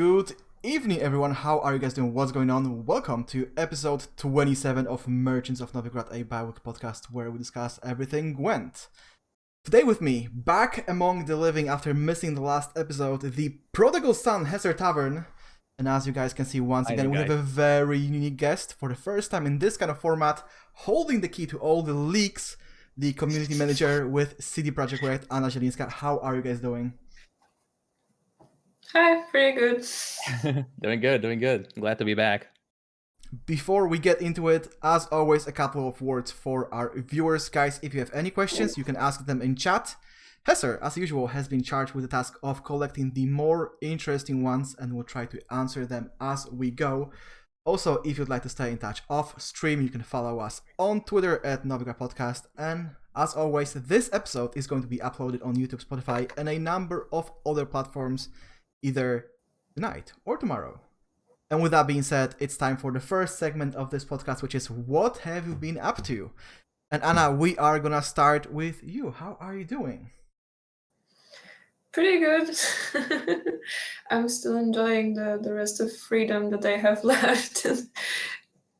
Good evening, everyone. How are you guys doing? What's going on? Welcome to episode 27 of Merchants of Novigrad, a Biowik podcast where we discuss everything Gwent. Today with me, back among the living after missing the last episode, the prodigal son, Hesser Tavern. And as you guys can see, once Hi, again, we guy. have a very unique guest for the first time in this kind of format, holding the key to all the leaks, the community manager with CD Projekt Red, Anna Zielinska. How are you guys doing? Hi, pretty good. doing good, doing good. Glad to be back. Before we get into it, as always, a couple of words for our viewers. Guys, if you have any questions, you can ask them in chat. Hesser, as usual, has been charged with the task of collecting the more interesting ones and will try to answer them as we go. Also, if you'd like to stay in touch off stream, you can follow us on Twitter at Novigrad Podcast. And as always, this episode is going to be uploaded on YouTube, Spotify, and a number of other platforms either tonight or tomorrow. And with that being said, it's time for the first segment of this podcast, which is What Have You Been Up to? And Anna, we are gonna start with you. How are you doing? Pretty good. I'm still enjoying the, the rest of freedom that I have left and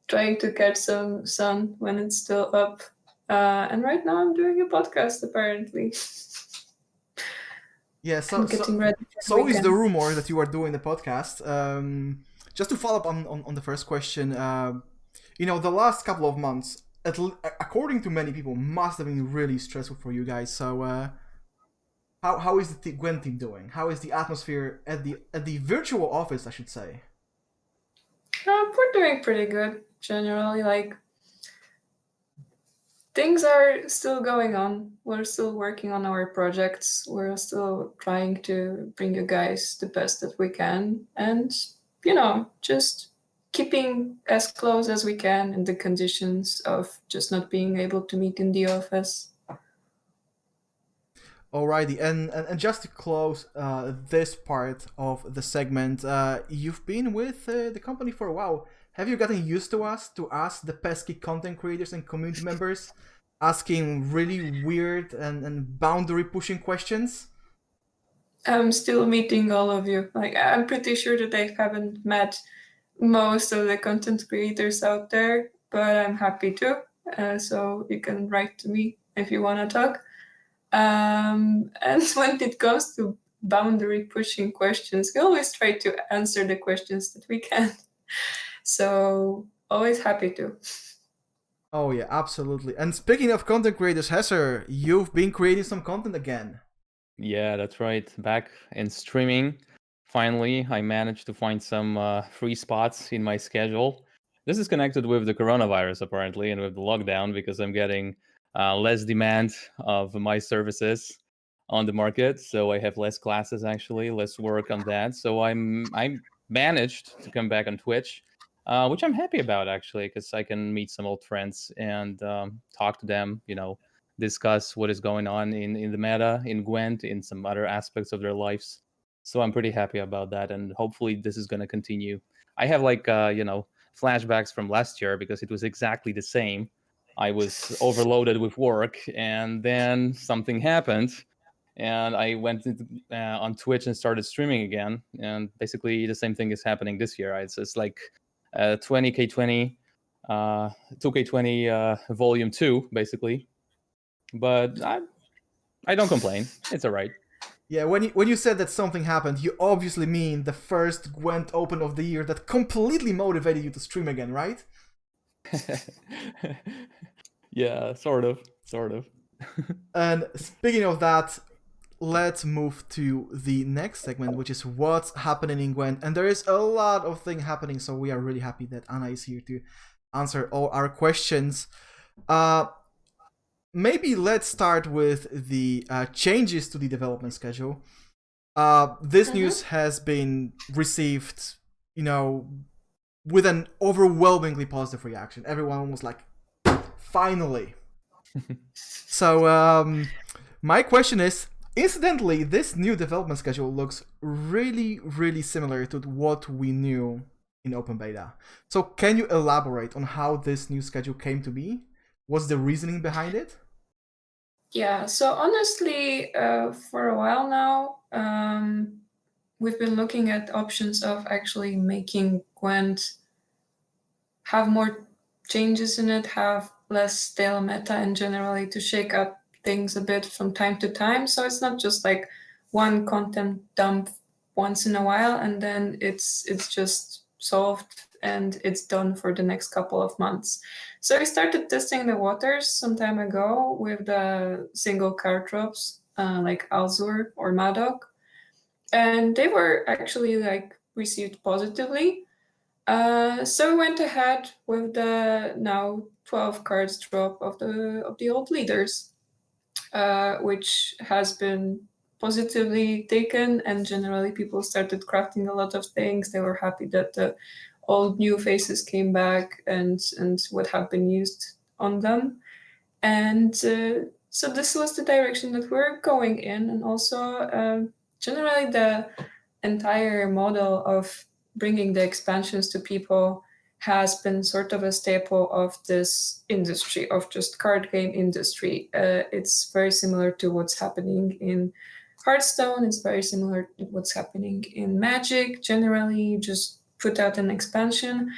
trying to catch some sun when it's still up. Uh, and right now I'm doing a podcast apparently. Yeah, so, I'm so, ready. so is the rumor that you are doing the podcast. Um, just to follow up on, on, on the first question, uh, you know, the last couple of months, at l- according to many people, must have been really stressful for you guys. So, uh, how, how is the t- Gwent team doing? How is the atmosphere at the at the virtual office, I should say? Uh, we're doing pretty good generally. Like things are still going on. We're still working on our projects. We're still trying to bring you guys the best that we can, and you know, just keeping as close as we can in the conditions of just not being able to meet in the office. Alrighty, and, and and just to close uh, this part of the segment, uh, you've been with uh, the company for a while. Have you gotten used to us to ask the pesky content creators and community members asking really weird and, and boundary pushing questions? I'm still meeting all of you. Like I'm pretty sure that I haven't met most of the content creators out there, but I'm happy to. Uh, so you can write to me if you want to talk. Um, and when it comes to boundary pushing questions, we always try to answer the questions that we can. So always happy to. Oh yeah, absolutely. And speaking of content creators, Hesser, you've been creating some content again. Yeah, that's right. Back in streaming. Finally, I managed to find some uh, free spots in my schedule. This is connected with the coronavirus, apparently, and with the lockdown because I'm getting uh, less demand of my services on the market. So I have less classes, actually, less work on that. So I'm I managed to come back on Twitch, uh, which I'm happy about actually, because I can meet some old friends and um, talk to them. You know, discuss what is going on in, in the meta, in Gwent, in some other aspects of their lives. So I'm pretty happy about that, and hopefully this is going to continue. I have like uh, you know flashbacks from last year because it was exactly the same. I was overloaded with work, and then something happened, and I went uh, on Twitch and started streaming again. And basically, the same thing is happening this year. It's, it's like uh, 20k20, uh, 2k20 uh, volume two, basically but I, I don't complain. It's all right. Yeah, when you when you said that something happened, you obviously mean the first Gwent Open of the year that completely motivated you to stream again, right? yeah, sort of, sort of. And speaking of that, let's move to the next segment, which is what's happening in Gwent. And there is a lot of things happening, so we are really happy that Anna is here to answer all our questions. Uh, maybe let's start with the uh, changes to the development schedule. Uh, this Mhm. news has been received, you know, with an overwhelmingly positive reaction. Everyone was like, finally. so, um, my question is incidentally, this new development schedule looks really, really similar to what we knew in open beta. So, can you elaborate on how this new schedule came to be? What's the reasoning behind it? Yeah, so honestly, uh, for a while now, um, we've been looking at options of actually making Gwent have more changes in it, have less stale meta, and generally to shake up things a bit from time to time. So it's not just like one content dump once in a while and then it's it's just solved and it's done for the next couple of months. So I started testing the waters some time ago with the single card drops uh, like Alzur or Madoc, and they were actually like received positively. Uh, so we went ahead with the now 12 cards drop of the of the old leaders, uh, which has been positively taken and generally people started crafting a lot of things. They were happy that the old new faces came back and and what have been used on them. And uh, so this was the direction that we're going in and also uh, generally the entire model of bringing the expansions to people has been sort of a staple of this industry of just card game industry uh, it's very similar to what's happening in Hearthstone it's very similar to what's happening in Magic. Generally, you just put out an expansion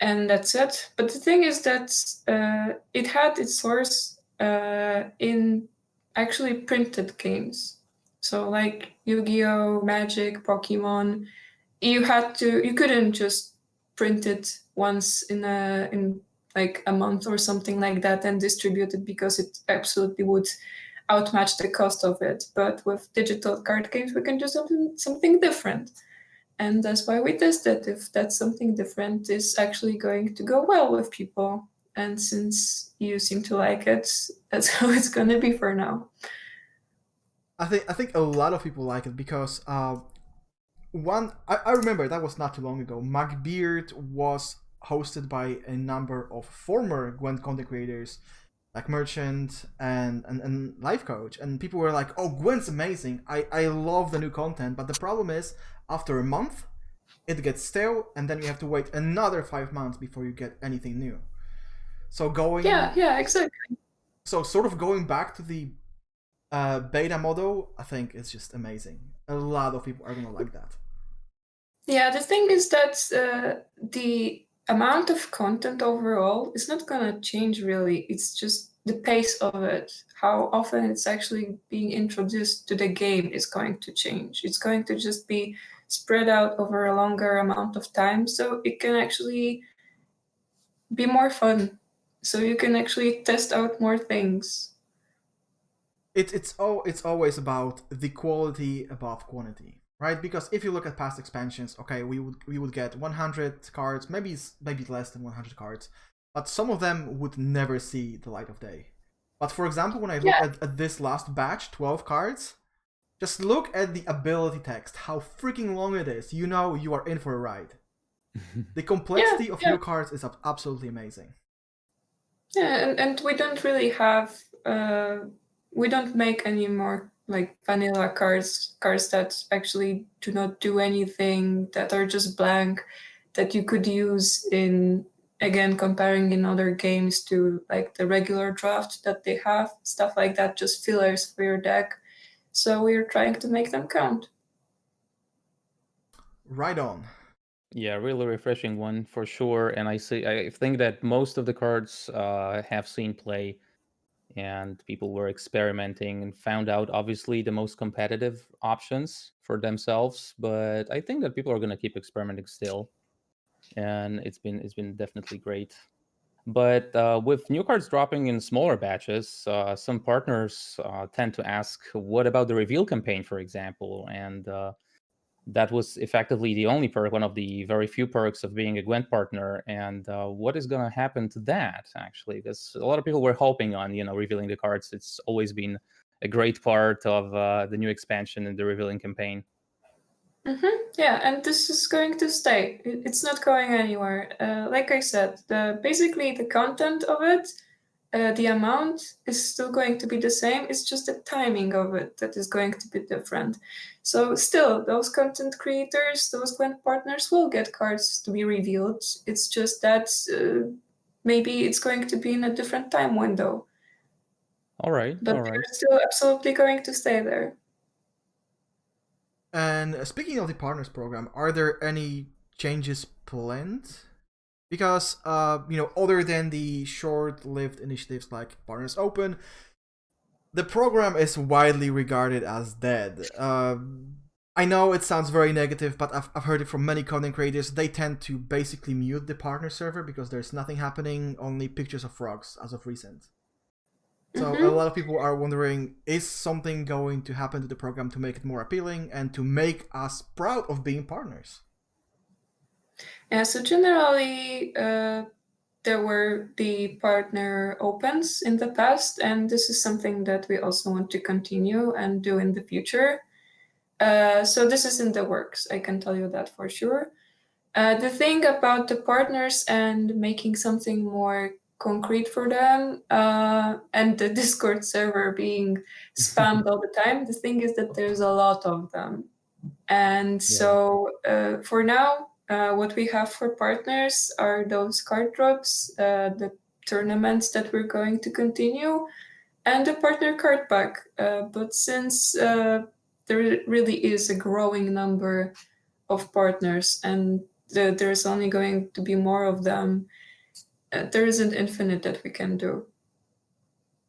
and that's it. But the thing is that uh, it had its source uh, in actually printed games. So like Yu-Gi-Oh, Magic, Pokemon, you had to you couldn't just print it once in a in like a month or something like that and distribute it because it absolutely would outmatch the cost of it. But with digital card games, we can do something something different. And that's why we tested if that something different is actually going to go well with people. And since you seem to like it, that's how it's gonna be for now. I think I think a lot of people like it because uh, one I, I remember that was not too long ago. Magbeard was hosted by a number of former Gwent content creators like merchant and, and and Lifecoach. And people were like oh gwent's amazing. I i love the new content. But the problem is after a month it gets stale and then you have to wait another five months before you get anything new. So going yeah yeah exactly. So sort of going back to the uh, beta model i think is just amazing. A lot of people are gonna like that yeah the thing is that uh, the amount of content overall is not going to change really. It's just the pace of it, how often it's actually being introduced to the game is going to change. It's going to just be spread out over a longer amount of time so it can actually be more fun. So you can actually test out more things. It, it's oh it's always about the quality above quantity right? Because if you look at past expansions, okay, we would we would get 100 cards, maybe maybe less than 100 cards, but some of them would never see the light of day. But for example, when I look yeah. at, at this last batch, 12 cards, just look at the ability text, how freaking long it is. You know you are in for a ride. the complexity yeah, of yeah. your cards is absolutely amazing. Yeah, and, and we don't really have, uh, we don't make any more like vanilla cards cards that actually do not do anything that are just blank that you could use in again comparing in other games to like the regular draft that they have stuff like that just fillers for your deck. So we're trying to make them count. Right on. Yeah really refreshing one for sure and i see i think that most of the cards uh, have seen play and people were experimenting and found out obviously the most competitive options for themselves but i think that people are going to keep experimenting still and it's been it's been definitely great. But uh, with new cards dropping in smaller batches uh, some partners uh, tend to ask what about the reveal campaign for example? and uh, that was effectively the only perk, one of the very few perks of being a Gwent partner. And uh, what is going to happen to that, actually? Because a lot of people were hoping on, you know, revealing the cards. It's always been a great part of uh, the new expansion and the revealing campaign. Mm-hmm. Yeah, and this is going to stay. It's not going anywhere. Uh, like I said, the basically the content of it uh, the amount is still going to be the same. It's just the timing of it that is going to be different. So still, those content creators, those Gwent partners will get cards to be revealed. It's just that uh, maybe it's going to be in a different time window. All right. But all right. they're still absolutely going to stay there. And uh, speaking of the partners program, are there any changes planned? Because uh, you know, other than the short-lived initiatives like Partners Open, the program is widely regarded as dead. Um, I know it sounds very negative, but I've, I've heard it from many content creators. They tend to basically mute the partner server because there's nothing happening, only pictures of frogs as of recent. So Mhm. a lot of people are wondering: Is something going to happen to the program to make it more appealing and to make us proud of being partners? Yeah, so generally, uh, there were the partner opens in the past, and this is something that we also want to continue and do in the future. Uh, so this is in the works, I can tell you that for sure. Uh, the thing about the partners and making something more concrete for them uh, and the Discord server being spammed all the time, the thing is that there's a lot of them. And so uh, for now, uh, what we have for partners are those card drops, uh, the tournaments that we're going to continue, and the partner card pack. Uh, but since uh, there really is a growing number of partners and the, there's only going to be more of them, uh, there isn't infinite that we can do.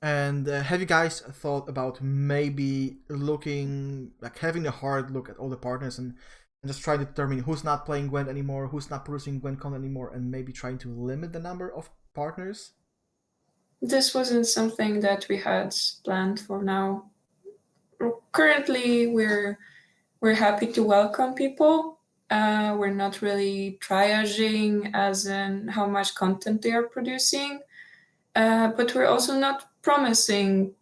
And uh, have you guys thought about maybe looking, like having a hard look at all the partners and, and just trying to determine who's not playing Gwent anymore, who's not producing Gwent content anymore, and maybe trying to limit the number of partners? This wasn't something that we had planned for now. Currently, we're we're happy to welcome people. Uh, we're not really triaging as in how much content they are producing, uh, but we're also not promising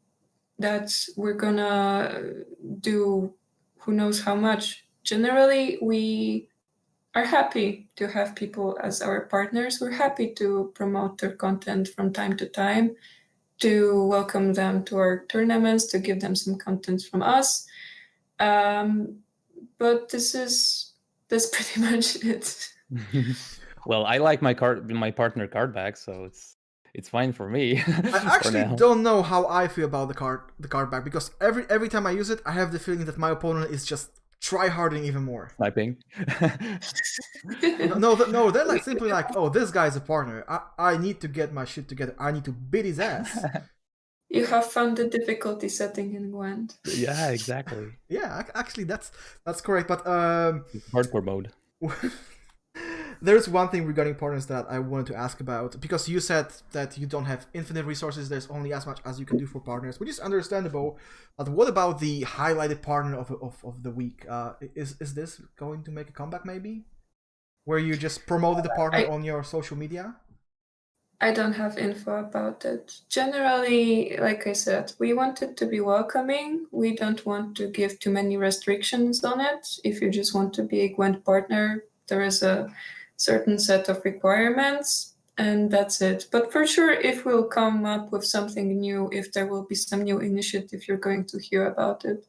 that we're gonna do who knows how much. Generally, we are happy to have people as our partners. We're happy to promote their content from time to time, to welcome them to our tournaments, to give them some content from us. Um, but this is that's pretty much it. well, I like my card, my partner card back, so it's it's fine for me. I actually don't know how I feel about the card the card back because every every time I use it, I have the feeling that my opponent is just try harding even more. sniping. No, no, no, they're like simply like, oh, this guy's a partner. I, I need to get my shit together. I need to beat his ass. you have found the difficulty setting in Gwent. yeah, exactly. yeah, actually, that's that's correct. But um, Hardcore mode. There's one thing regarding partners that I wanted to ask about because you said that you don't have infinite resources. There's only as much as you can do for partners, which is understandable. But what about the highlighted partner of of, of the week? Uh, is is this going to make a comeback? Maybe where you just promoted the partner I- on your social media? I don't have info about it. Generally, like I said, we want it to be welcoming. We don't want to give too many restrictions on it. If you just want to be a Gwent partner, there is a certain set of requirements, and that's it. But for sure, if we'll come up with something new, if there will be some new initiative, you're going to hear about it.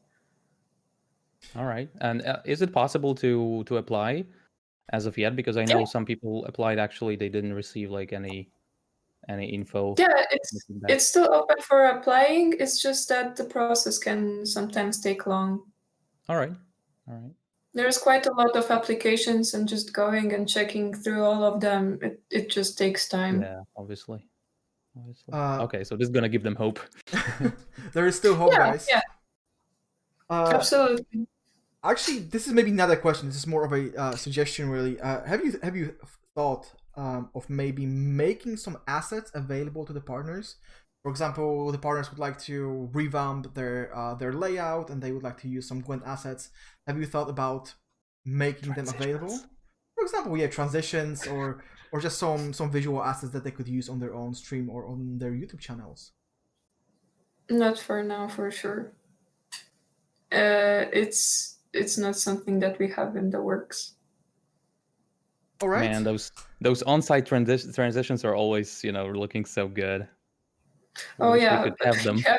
All right. And uh, is it possible to to apply as of yet? Because I know Yeah. some people applied. Actually, they didn't receive like any any info. Yeah, it's it's still open for applying. It's just that the process can sometimes take long. All right. All right. There's quite a lot of applications, and just going and checking through all of them, it, it just takes time. Yeah, obviously. Obviously. Uh, okay, so this is gonna give them hope. there is still hope, Yeah, guys. yeah, Uh, absolutely. Actually, this is maybe not a question. This is more of a uh, suggestion, really. Uh, have you have you thought um, of maybe making some assets available to the partners? For example, the partners would like to revamp their uh, their layout, and they would like to use some Gwent assets. Have you thought about making them available? For example, yeah, transitions or or just some some visual assets that they could use on their own stream or on their YouTube channels. Not for now, for sure. Uh, it's it's not something that we have in the works. All right. Man, those those on-site transi- transitions are always, you know, looking so good. I Oh wish we yeah, could have them. yeah,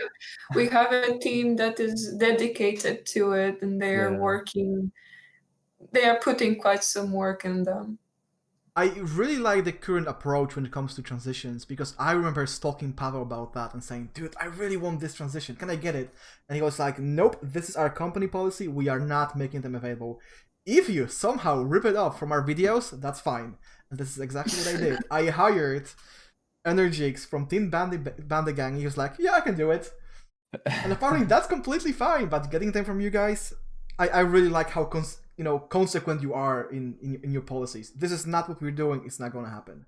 we have a team that is dedicated to it, and they are Yeah. working. They are putting quite some work in them. I really like the current approach when it comes to transitions because I remember stalking Pavel about that and saying, dude, I really want this transition. Can I get it? And he was like, nope, this is our company policy. We are not making them available. If you somehow rip it off from our videos, that's fine. And this is exactly what I did. I hired Energix from Team Bandy, Bandy Gang. He was like, yeah, I can do it. And apparently that's completely fine. But getting them from you guys, I, I really like how cons- you know consequent you are in, in in your policies. This is not what we're doing. It's not going to happen.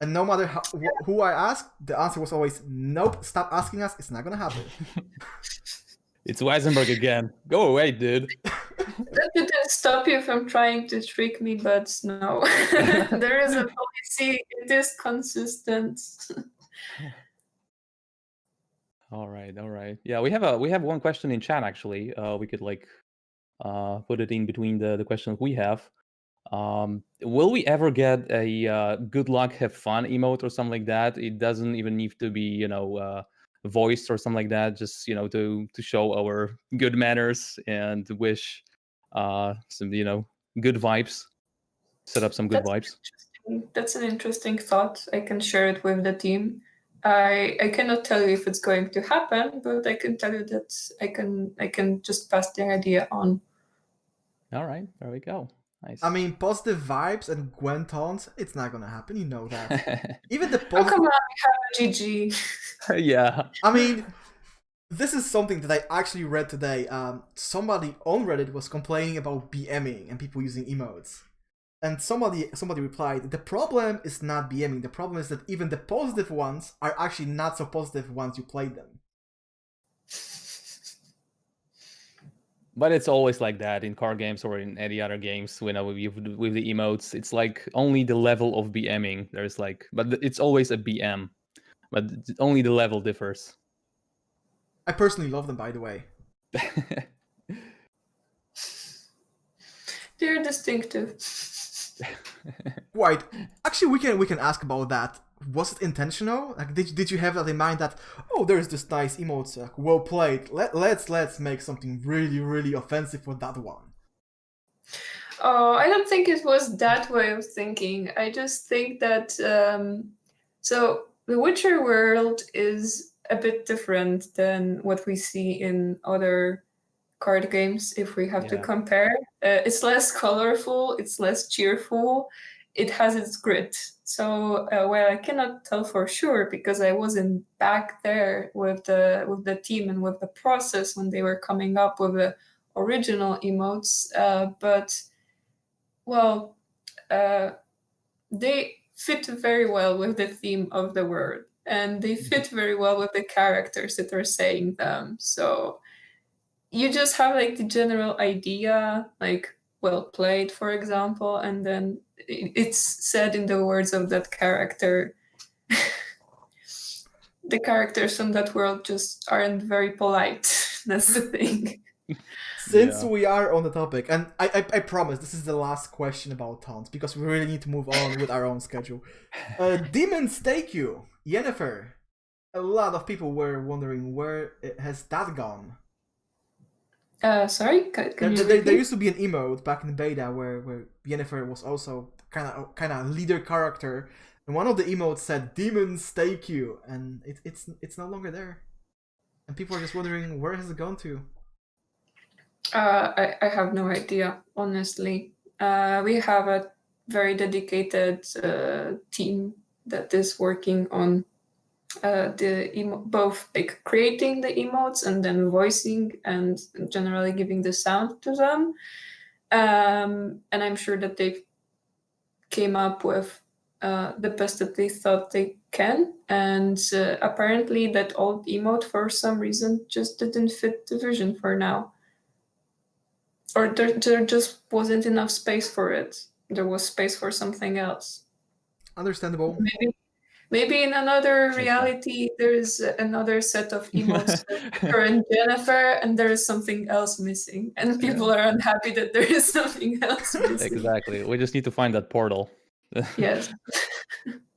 And no matter how, wh- who I asked, the answer was always nope. Stop asking us. It's not going to happen. it's Weisenberg again. Go away, dude. that didn't stop you from trying to trick me, but no, there is a policy. It is consistent. all right, all right. Yeah, we have a we have one question in chat actually. Uh, we could like uh, put it in between the, the questions we have. Um, will we ever get a uh, good luck, have fun emote or something like that? It doesn't even need to be, you know, uh, voiced or something like that. Just you know, to to show our good manners and wish uh, some, you know, good vibes. Set up some good That's vibes. That's an interesting thought. I can share it with the team. I I cannot tell you if it's going to happen, but I can tell you that I can I can just pass the idea on. All right, there we go. Nice. I mean, positive vibes and Gwent taunts, it's not gonna happen. You know that. Even the Oh, come on, we have a GG. yeah. I mean, this is something that I actually read today. Um, somebody on Reddit was complaining about BMing and people using emotes. And somebody somebody replied, the problem is not BMing. The problem is that even the positive ones are actually not so positive once you play them. But it's always like that in card games or in any other games. You know, with, with the emotes, it's like only the level of BMing. There's like, but it's always a BM, but only the level differs. I personally love them, by the way. They're distinctive. Quite. Actually, we can we can ask about that. Was it intentional? Like, did did you have that in mind that oh, there's this nice emote, like, well played. Let let's let's make something really really offensive for that one. Oh, I don't think it was that way of thinking. I just think that um, so the Witcher world is a bit different than what we see in other card games. If we have to compare, uh, it's less colorful, it's less cheerful, it has its grit. So uh, where I cannot tell for sure because I wasn't back there with the with the team and with the process when they were coming up with the original emotes, uh, but well, uh, they fit very well with the theme of the word, and they fit very well with the characters that are saying them. So you just have like the general idea, like well played, for example, and then it's said in the words of that character. the characters from that world just aren't very polite. That's the thing. Since Yeah. we are on the topic, and I, I I promise this is the last question about taunts because we really need to move on with our own schedule. Uh, Demons take you, Yennefer. A lot of people were wondering where it, has that gone. Uh, sorry, ca- There, can you there, there used to be an emote back in the beta where where Yennefer was also kind of kind of leader character, and one of the emotes said "Demons take you," and it, it's it's no longer there, and people are just wondering where has it gone to. Uh, I, I have no idea, honestly. Uh, we have a very dedicated uh, team that is working on uh, the emo- both like creating the emotes and then voicing and generally giving the sound to them. Um, and I'm sure that they came up with uh, the best that they thought they can. And uh, apparently, that old emote for some reason just didn't fit the vision for now or there, there just wasn't enough space for it. There was space for something else. Understandable. Maybe, maybe in another reality, there is another set of emotes for and Yennefer, and there is something else missing, and people are unhappy that there is something else missing. exactly. We just need to find that portal. Yes.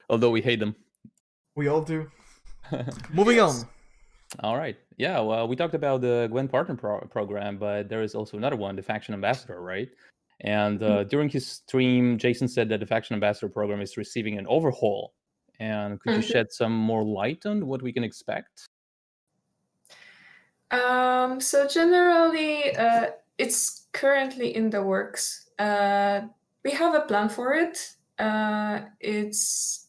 Although we hate them. We all do. Moving on. All right. Yeah. Well, we talked about the Gwent Partner pro- program, but there is also another one, the Faction Ambassador, right? And uh, during his stream, Jason said that the faction ambassador program is receiving an overhaul. And could you Mhm. shed some more light on what we can expect? Um, so generally, uh, it's currently in the works. Uh, we have a plan for it. Uh, it's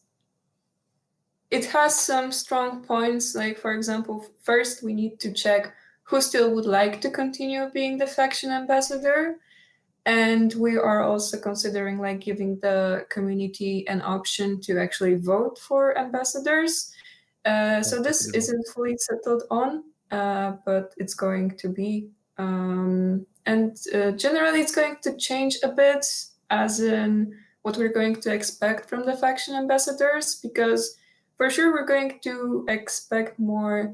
it has some strong points. Like for example, first we need to check who still would like to continue being the faction ambassador, and we are also considering like giving the community an option to actually vote for ambassadors. Uh, so this good one. isn't fully settled on uh, but it's going to be. Um, and uh, generally, it's going to change a bit, as in what we're going to expect from the faction ambassadors, because for sure we're going to expect more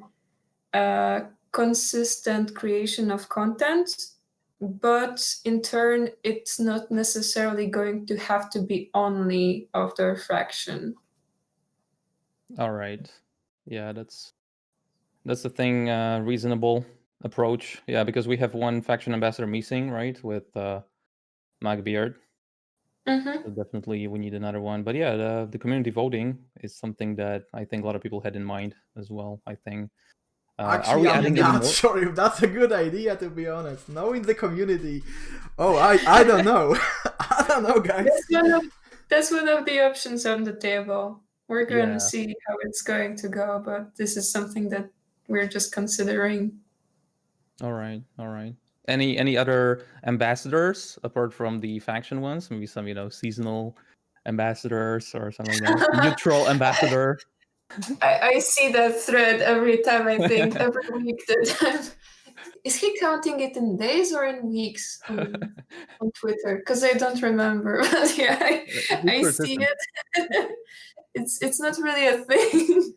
uh, consistent creation of content. But in turn, it's not necessarily going to have to be only of their faction. All right. Yeah, that's that's the thing. Uh, reasonable approach. Yeah, because we have one faction ambassador missing, right? With uh, Magbeard. Mm-hmm. So definitely, we need another one. But yeah, the the community voting is something that I think a lot of people had in mind as well. I think. Uh, are Actually, we I'm not more? sure if that's a good idea, to be honest. Knowing the community, oh, I, I don't know. I don't know, guys. That's one of that's one of the options on the table. We're going Yeah. to see how it's going to go, but this is something that we're just considering. All right, all right. Any any other ambassadors apart from the faction ones? Maybe some you know seasonal ambassadors or something like that. Neutral ambassador. I, I see that thread every time I think every week that is he counting it in days or in weeks on, on Twitter? Because I don't remember. But yeah, I, I see it. it's it's not really a thing.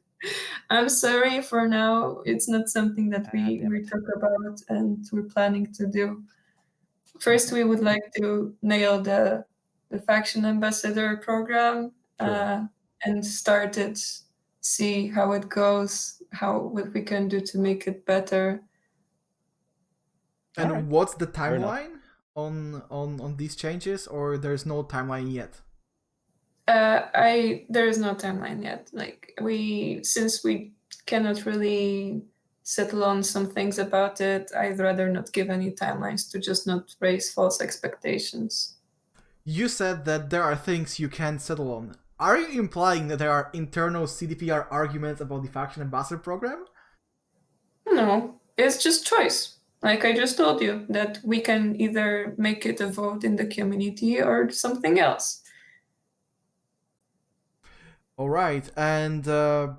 I'm sorry for now. It's not something that Ah, we, damn we talk about and we're planning to do. First, we would like to nail the the faction ambassador program uh, and start it. See how it goes. How what we can do to make it better. And Alright. what's the timeline on on on these changes, or there's no timeline yet? Uh, I there is no timeline yet. Like we since we cannot really settle on some things about it, I'd rather not give any timelines to just not raise false expectations. You said that there are things you can't settle on. Are you implying that there are internal CDPR arguments about the faction ambassador program? No, it's just choice. Like I just told you that we can either make it a vote in the community or something else. All right, and uh,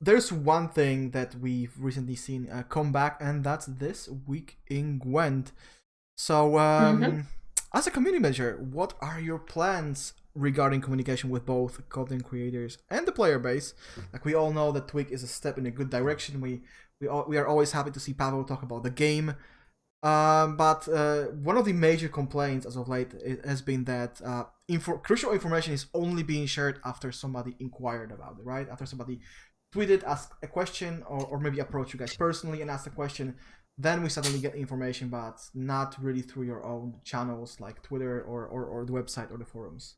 there's one thing that we've recently seen uh, come back, and that's this week in Gwent. So, um, Mhm. As a community manager, what are your plans regarding communication with both content creators and the player base? Like we all know that Twig is a step in a good direction. We we we are always happy to see Pavel talk about the game. Um, but uh, one of the major complaints as of late has been that uh, info- crucial information is only being shared after somebody inquired about it, right? After somebody tweeted, asked a question, or, or maybe approached you guys personally and asked a question, then we suddenly get information, but not really through your own channels like Twitter or, or, or the website or the forums.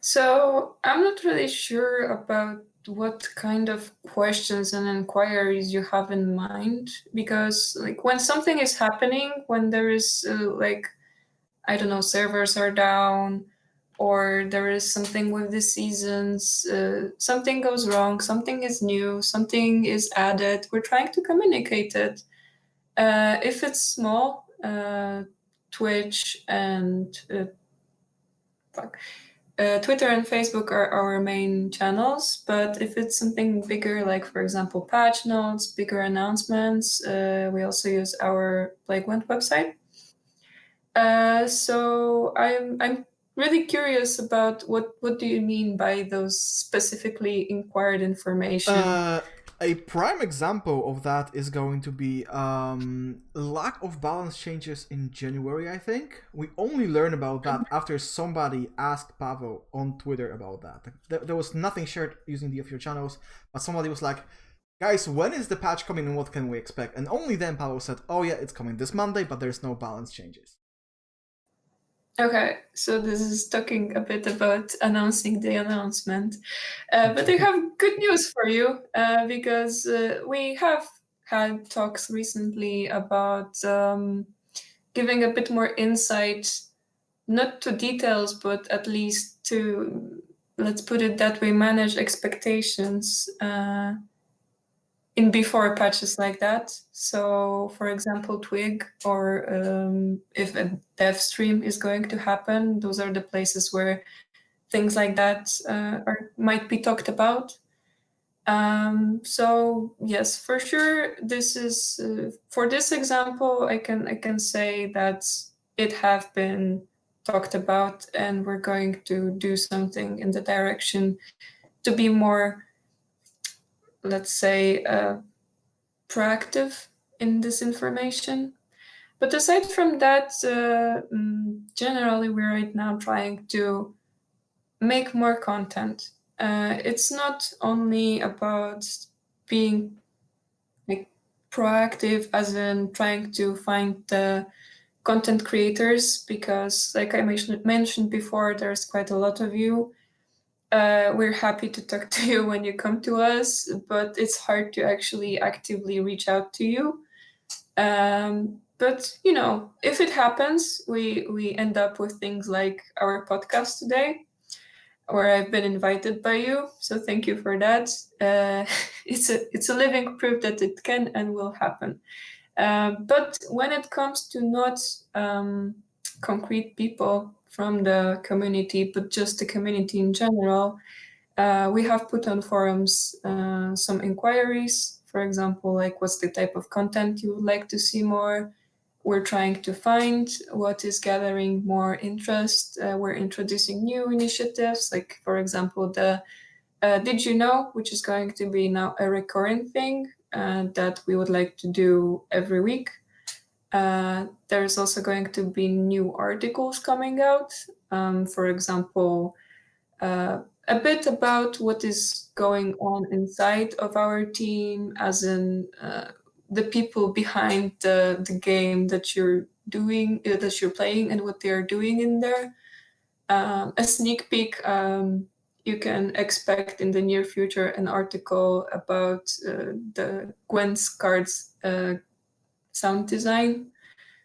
So I'm not really sure about what kind of questions and inquiries you have in mind because like when something is happening when there is uh, like i don't know servers are down or there is something with the seasons uh, something goes wrong something is new something is added we're trying to communicate it uh, if it's small uh, twitch and uh, fuck, uh, Twitter and Facebook are our main channels, but if it's something bigger, like for example patch notes, bigger announcements, uh, we also use our PlayGwent website. So I'm I'm really curious about what what do you mean by those specifically inquired information? Uh, a prime example of that is going to be um, lack of balance changes in January. I think we only learn about that after somebody asked Pavel on Twitter about that. There, there was nothing shared using the official channels, but somebody was like, guys, when is the patch coming and what can we expect? And only then Pavel said, oh yeah, it's coming this Monday, but there's no balance changes. Okay, so this is talking a bit about announcing the announcement. Uh, but I have good news for you uh, because uh, we have had talks recently about um, giving a bit more insight, not to details, but at least to, let's put it that way, manage expectations uh, in before patches like that. So, for example, Twig, or um, if a dev stream is going to happen, those are the places where things like that uh, are, might be talked about. Um, so yes, for sure, this is uh, for this example. I can I can say that it have been talked about, and we're going to do something in the direction to be more let's say, uh, proactive in this information. But aside from that, uh, mm, generally, we're right now trying to make more content. Uh, it's not only about being like proactive, as in trying to find the content creators, because, like I mentioned, mentioned before, there's quite a lot of you uh, we're happy to talk to you when you come to us, but it's hard to actually actively reach out to you. Um, but you know, if it happens, we we end up with things like our podcast today, where I've been invited by you. So thank you for that. Uh, it's a it's a living proof that it can and will happen. Um, but when it comes to not um, concrete people from the community, but just the community in general. Uh, we have put on forums uh, some inquiries, for example, like what's the type of content you would like to see more. We're trying to find what is gathering more interest. Uh, we're introducing new initiatives, like, for example, the uh, Did You Know, which is going to be now a recurring thing uh, that we would like to do every week. Uh, there's also going to be new articles coming out. Um, for example, uh, a bit about what is going on inside of our team, as in uh, the people behind the, the game that you're doing, uh, that you're playing, and what they are doing in there. Um, a sneak peek. Um, you can expect in the near future an article about the Gwent's cards sound design.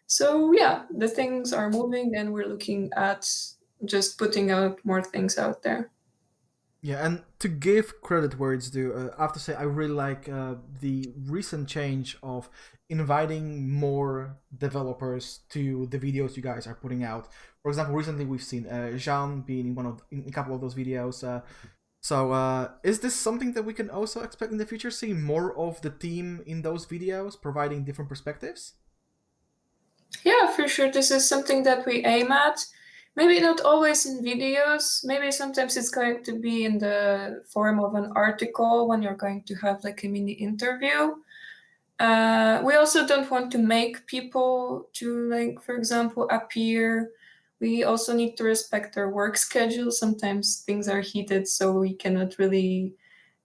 So yeah, the things are moving and we're looking at just putting out more things out there. Yeah, and to give credit where it's due, uh, I have to say I really like uh, the recent change of inviting more developers to the videos you guys are putting out. For example, recently we've seen uh, Jean being in one of in a couple of those videos. So uh, is this something that we can also expect in the future? See more of the team in those videos, providing different perspectives. Yeah, for sure. This is something that we aim at. Maybe not always in videos. Maybe sometimes it's going to be in the form of an article when you're going to have like a mini interview. Uh, we also don't want to make people to like, for example, appear. We also need to respect their work schedule. Sometimes things are heated, so we cannot really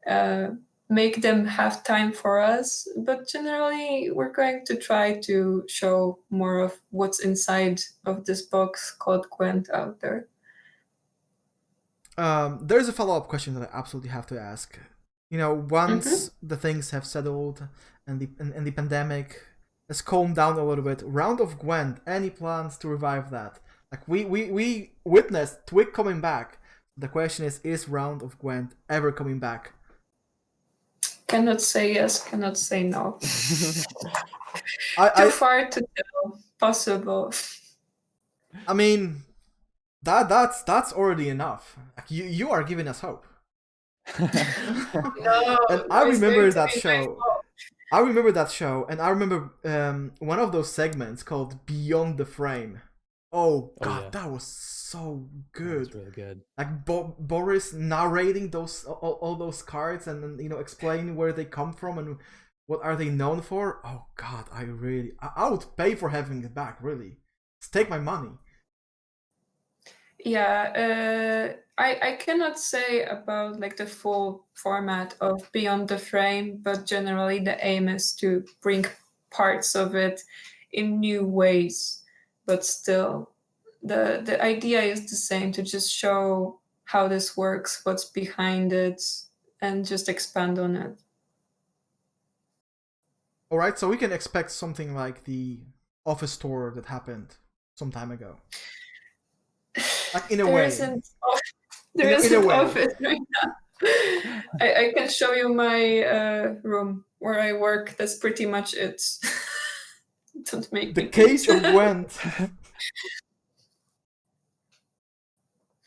uh, make them have time for us. But generally, we're going to try to show more of what's inside of this box called Gwent out there. Um, there's a follow up question that I absolutely have to ask. You know, once mm-hmm. the things have settled and the and, and the pandemic has calmed down a little bit, round of Gwent, any plans to revive that? Like we we we witnessed Twig coming back. The question is, is round of Gwent ever coming back? Cannot say yes, cannot say no. I, Too I, far to tell. Possible. I mean, that that's that's already enough. Like, you you are giving us hope. no, and I remember that show. I remember that show, and I remember um, one of those segments called Beyond the Frame. Oh, oh god, oh, yeah. that was so good. That really good. Like Bo- Boris narrating those all, all those cards and then you know explaining where they come from and what are they known for. Oh god, I really I, I would pay for having it back. Really, Just take my money. Yeah, uh, I I cannot say about like the full format of Beyond the Frame, but generally the aim is to bring parts of it in new ways, but still the the idea is the same to just show how this works, what's behind it, and just expand on it. All right, so we can expect something like the office tour that happened some time ago. Like in a There way. isn't there In a- in a isn't way. office right now. I, I can show you my uh, room where I work. That's pretty much it. Don't make The me cage of think. Gwent.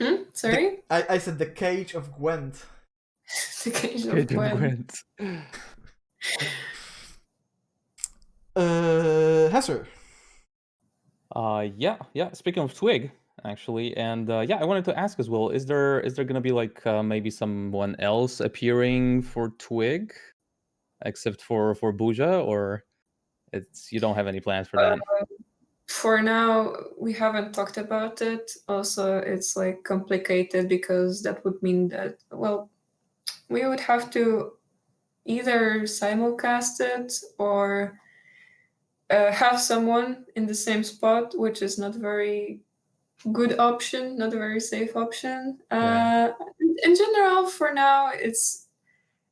Hmm? Sorry, I, I said the cage of Gwent. the cage of Good Gwen. Gwent. Uh, Hesser. Uh, yeah, yeah. Speaking of Twig, actually, and uh, yeah, I wanted to ask as well: is there is there gonna be like uh, maybe someone else appearing for Twig, except for for Burza, or it's you don't have any plans for that? For now, we haven't talked about it. Also, it's like complicated because that would mean that well, we would have to either simulcast it or uh, have someone in the same spot, which is not very good option, not a very safe option. Yeah. Uh, in general, for now, it's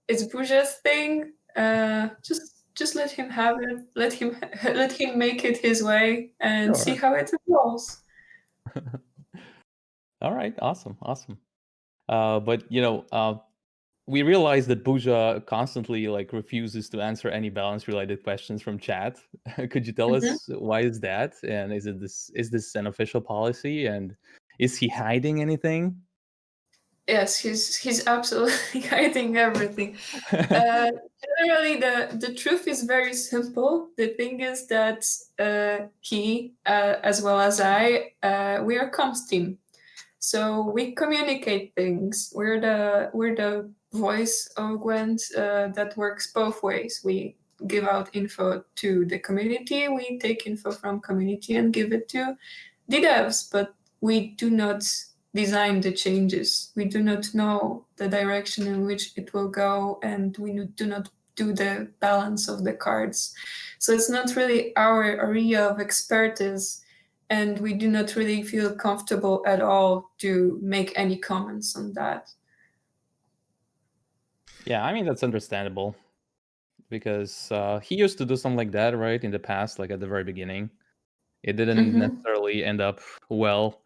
it's Burza's thing. Uh, just just let him have it. Let him let him make it his way and see how it evolves. All right, awesome, awesome. Uh, but you know, uh, we realize that Burza constantly like refuses to answer any balance-related questions from chat. Could you tell Mhm. us why is that? And is it this is this an official policy? And is he hiding anything? Yes, he's he's absolutely hiding everything. uh, generally, the, the truth is very simple. The thing is that uh, he, uh, as well as I, uh, we are comms team. So we communicate things. We're the we're the voice of Gwent uh, that works both ways. We give out info to the community. We take info from community and give it to the devs, but we do not design the changes. We do not know the direction in which it will go, and we do not do the balance of the cards. So it's not really our area of expertise, and we do not really feel comfortable at all to make any comments on that. Yeah, I mean that's understandable because uh, he used to do something like that, right, in the past, like at the very beginning. It didn't Mhm. necessarily end up well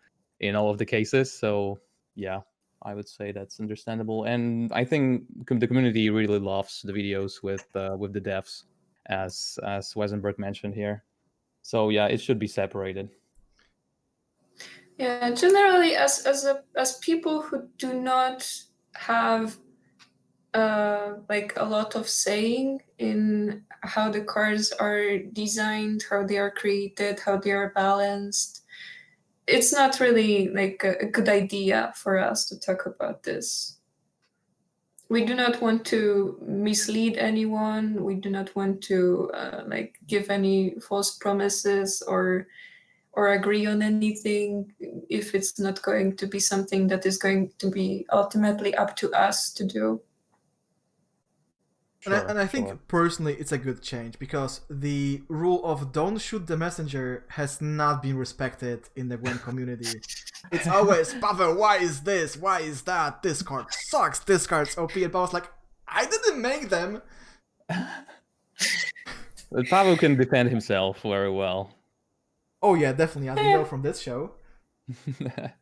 in all of the cases, so yeah, I would say that's understandable. And I think the community really loves the videos with uh, with the devs, as as Wesenberg mentioned here. So yeah, it should be separated. Yeah, generally, as as a as people who do not have uh, like a lot of saying in how the cards are designed, how they are created, how they are balanced, it's not really like a, a good idea for us to talk about this. We do not want to mislead anyone. We do not want to uh, like give any false promises or or agree on anything if it's not going to be something that is going to be ultimately up to us to do. And I, and I think sure. personally it's a good change because the rule of don't shoot the messenger has not been respected in the Gwent community. It's always, Pavel, why is this? Why is that? This card sucks. This card's OP. And Pavel's like, I didn't make them. But Pavel can defend himself very well. Oh yeah, definitely, as we know from this show.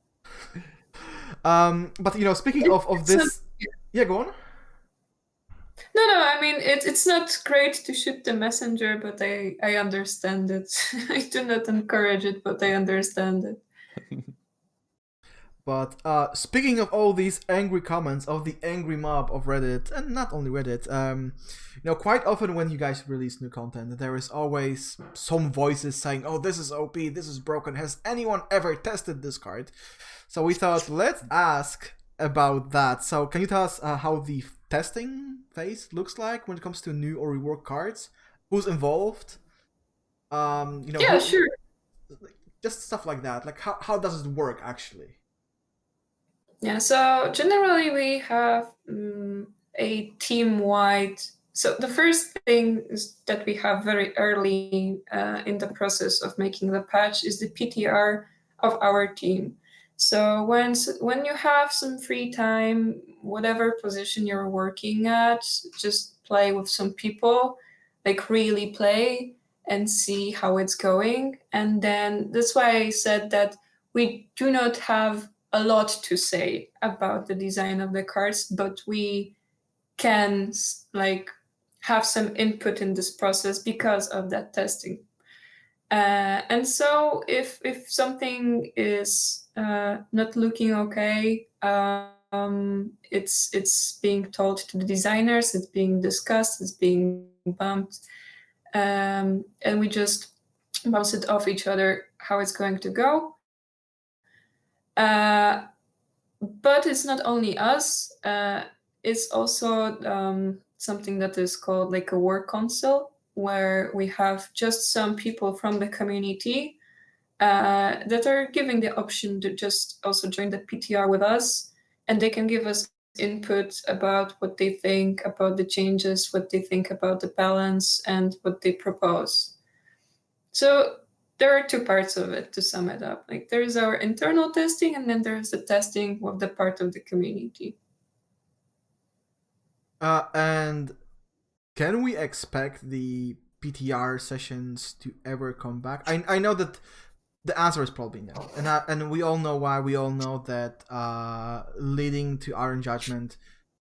Um, but you know, speaking of, of this, yeah, go on. No, no, I mean it, it's not great to shoot the messenger, but I, I understand it. I do not encourage it, but I understand it. But uh, speaking of all these angry comments of the angry mob of Reddit, and not only Reddit, um, you know, quite often when you guys release new content, there is always some voices saying, "Oh, this is OP, this is broken. Has anyone ever tested this card?" So we thought, let's ask about that. So can you tell us uh, how the testing phase looks like when it comes to new or reworked cards? Who's involved? Um, you know, Yeah, who- sure. just stuff like that. Like how how does it work actually? Yeah, so generally we have um, a team-wide. So the first thing is that we have very early uh, in the process of making the patch is the PTR of our team. So when when you have some free time, whatever position you're working at, just play with some people, like really play and see how it's going. And then that's why I said that we do not have a lot to say about the design of the cards, but we can like have some input in this process because of that testing. Uh, and so if if something is uh, not looking okay, um, it's it's being told to the designers, it's being discussed, it's being bumped, um, and we just bounce it off each other how it's going to go. Uh, but it's not only us. Uh, it's also um, something that is called like a work council, where we have just some people from the community uh, that are giving the option to just also join the PTR with us, and they can give us input about what they think about the changes, what they think about the balance, and what they propose. So there are two parts of it to sum it up. Like there's our internal testing, and then there's the testing of the part of the community. Uh, and can we expect the PTR sessions to ever come back? I I know that the answer is probably no, and I, and we all know why. We all know that uh, leading to Iron Judgment,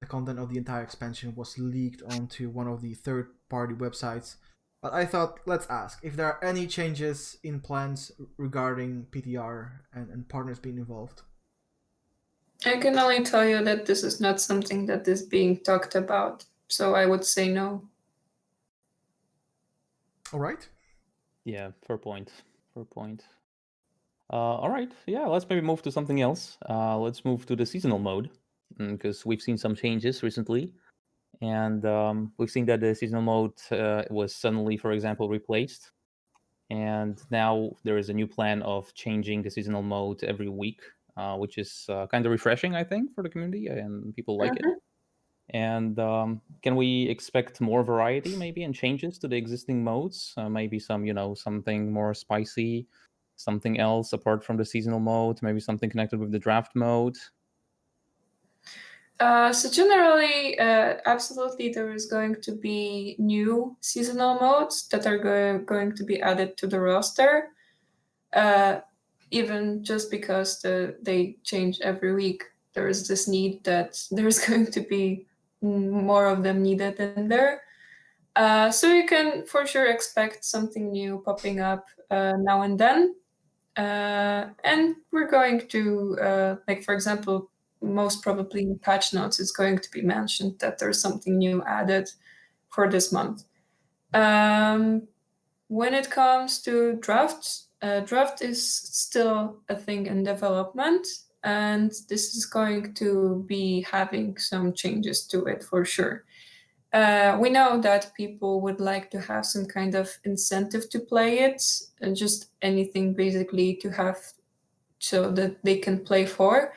the content of the entire expansion was leaked onto one of the third-party websites but I thought, let's ask if there are any changes in plans regarding PTR and, and partners being involved. I can only tell you that this is not something that is being talked about, so I would say no. All right. Yeah, fair point. Fair point. Uh, all right. Yeah, let's maybe move to something else. Uh, let's move to the seasonal mode because mm, we've seen some changes recently and um, we've seen that the seasonal mode uh, was suddenly, for example, replaced. And now there is a new plan of changing the seasonal mode every week, uh, which is uh, kind of refreshing, I think, for the community, and people like mm-hmm. it. And um, can we expect more variety, maybe, and changes to the existing modes? Uh, maybe some, you know, something more spicy, something else apart from the seasonal mode, maybe something connected with the draft mode. Uh, so generally, uh, absolutely, there is going to be new seasonal modes that are go- going to be added to the roster, uh, even just because the, they change every week. There is this need that there's going to be more of them needed in there. Uh, so you can for sure expect something new popping up uh, now and then. and we're going to, like, for example, most probably in patch notes it's going to be mentioned that there's something new added for this month. Um, when it comes to draft, uh, draft is still a thing in development, and this is going to be having some changes to it for sure. Uh, we know that people would like to have some kind of incentive to play it, and just anything basically to have so that they can play for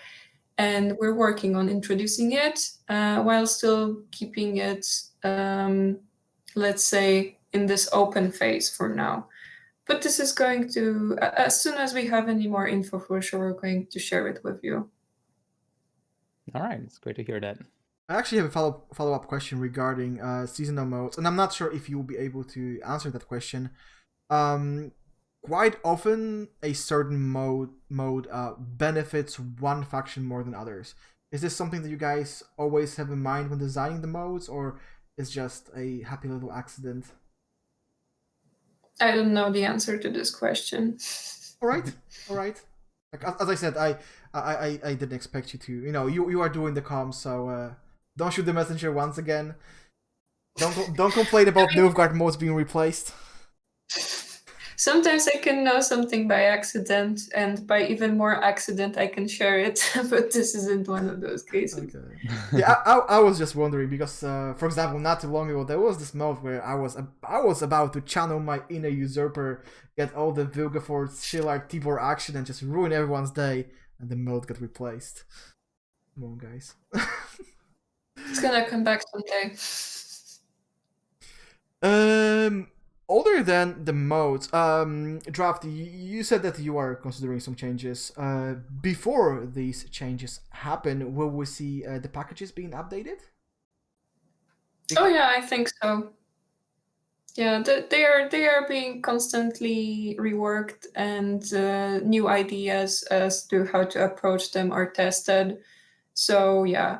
and we're working on introducing it uh, while still keeping it, um, let's say, in this open phase for now. But this is going to, as soon as we have any more info, for sure, we're going to share it with you. All right, it's great to hear that. I actually have a follow follow up question regarding uh, seasonal modes, and I'm not sure if you will be able to answer that question. Um, quite often a certain mode mode uh, benefits one faction more than others. Is this something that you guys always have in mind when designing the modes, or is just a happy little accident? I don't know the answer to this question. all right, all right. Like as, I said, I, I I I didn't expect you to. You know, you you are doing the comms, so uh, don't shoot the messenger once again. Don't don't complain about Nilfgaard modes being replaced sometimes I can know something by accident, and by even more accident, I can share it. but this isn't one of those cases. Okay. yeah, I, I, I, was just wondering because, uh, for example, not too long ago, there was this mode where I was I was about to channel my inner usurper, get all the Vilgefortz, Shilard, Tibor action, and just ruin everyone's day, and the mode got replaced. Come on, guys. It's gonna come back someday. Um, other than the modes, um, draft. You, said that you are considering some changes. Uh, before these changes happen, will we see uh, the packages being updated? Oh yeah, I think so. Yeah, th- they are they are being constantly reworked, and uh, new ideas as to how to approach them are tested. So yeah,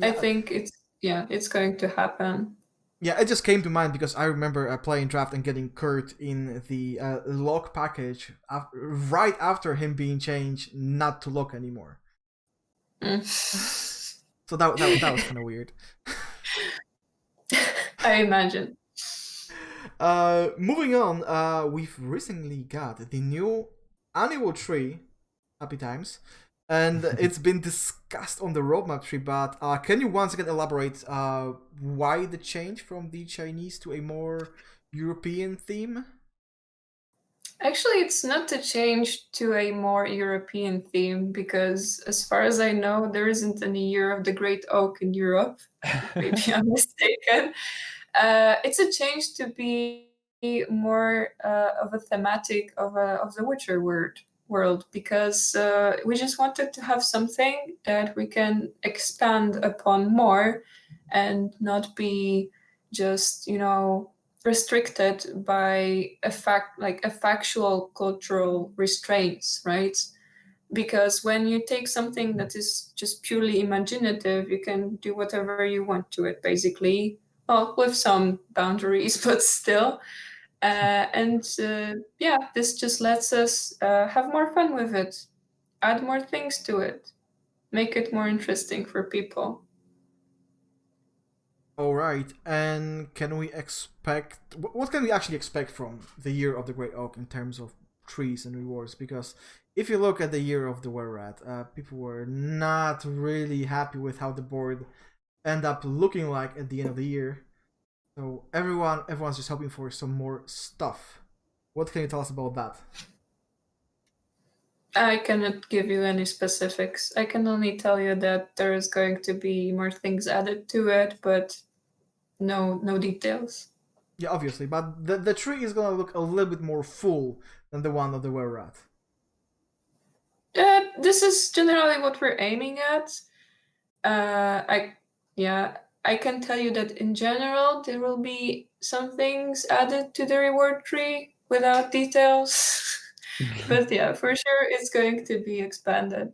I think it's yeah, it's going to happen. Yeah, it just came to mind because I remember uh, playing draft and getting Kurt in the uh, lock package right after him being changed not to lock anymore. Mm. So that that, that was kind of weird. I imagine. Uh, moving on, uh, we've recently got the new annual tree, happy times, and it's been discussed on the roadmap tree. But uh, can you once again elaborate uh, why the change from the Chinese to a more European theme? Actually, it's not a change to a more European theme because, as far as I know, there isn't any Year of the Great Oak in Europe. Maybe I'm mistaken. Uh, it's a change to be more uh, of a thematic of a, of the Witcher word world because uh, we just wanted to have something that we can expand upon more and not be just you know restricted by a fact like a factual cultural restraints right? Because when you take something that is just purely imaginative you can do whatever you want to it basically. Well with some boundaries but still uh, and uh, yeah this just lets us uh, have more fun with it add more things to it make it more interesting for people All right, and can we expect what can we actually expect from the year of the Great Oak in terms of trees and rewards? Because if you look at the year of the Were Rat, uh, people were not really happy with how the board end up looking like at the end of the year. So everyone, everyone's just hoping for some more stuff. What can you tell us about that? I cannot give you any specifics. I can only tell you that there is going to be more things added to it, but no no details. Yeah, obviously, but the the tree is gonna look a little bit more full than the one of the Were Rat. Uh, this is generally what we're aiming at. Uh, I yeah, I can tell you that in general there will be some things added to the reward tree without details. but yeah, for sure it's going to be expanded.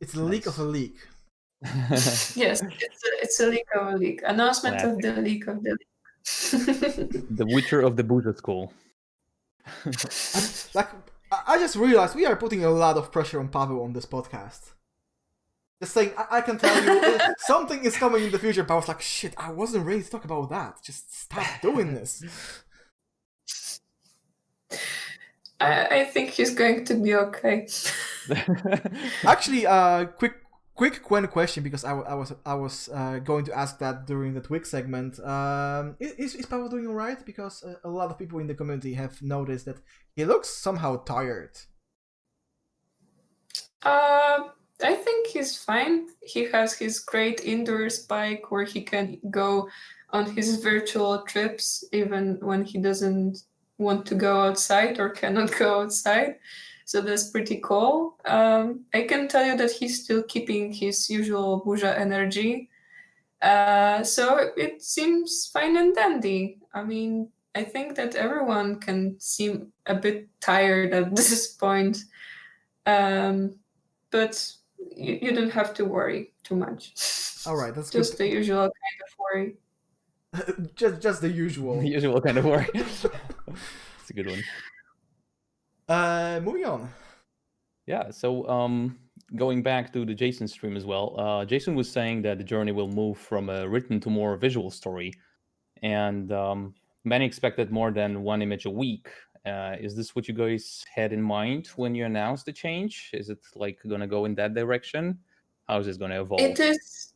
It's a leak of a leak. Yes, it's a, it's a leak of a leak. Announcement of the leak of the leak. the Witcher of the Buddha School. Like, I I just realized we are putting a lot of pressure on Pavel on this podcast. Just saying, I, I can tell you something is coming in the future. Pavel's like, shit, I wasn't ready to talk about that. Just stop doing this. I, I think he's going to be okay. Actually, uh, quick, quick Quen question because I, I was I was uh, going to ask that during the Twig segment. Um, is is Pavel doing alright? Because uh, a lot of people in the community have noticed that he looks somehow tired. Uh, I think he's fine. He has his great indoor bike where he can go on his virtual trips even when he doesn't want to go outside or cannot go outside. So that's pretty cool. Um, I can tell you that he's still keeping his usual Burza energy. Uh, so it seems fine and dandy. I mean, I think that everyone can seem a bit tired at this point. Um, but you, you don't have to worry too much. All right, that's Just the usual kind of worry. just just the usual. the usual kind of worry. it's a good one. Uh, moving on. Yeah. So, um, going back to the Jason stream as well, uh, Jason was saying that the journey will move from a written to more visual story, and um, many expected more than one image a week. Uh, is this what you guys had in mind when you announced the change? Is it like gonna go in that direction? How is this gonna evolve? It is.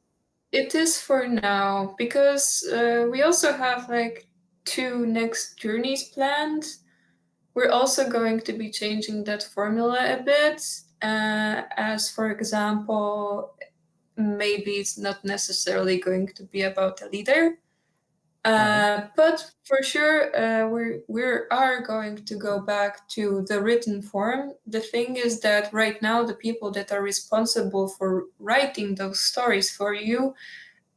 It is for now because uh, we also have like two next journeys planned. We're also going to be changing that formula a bit, uh, as for example, maybe it's not necessarily going to be about a leader. Uh, but for sure, uh, we we are going to go back to the written form. The thing is that right now, the people that are responsible for writing those stories for you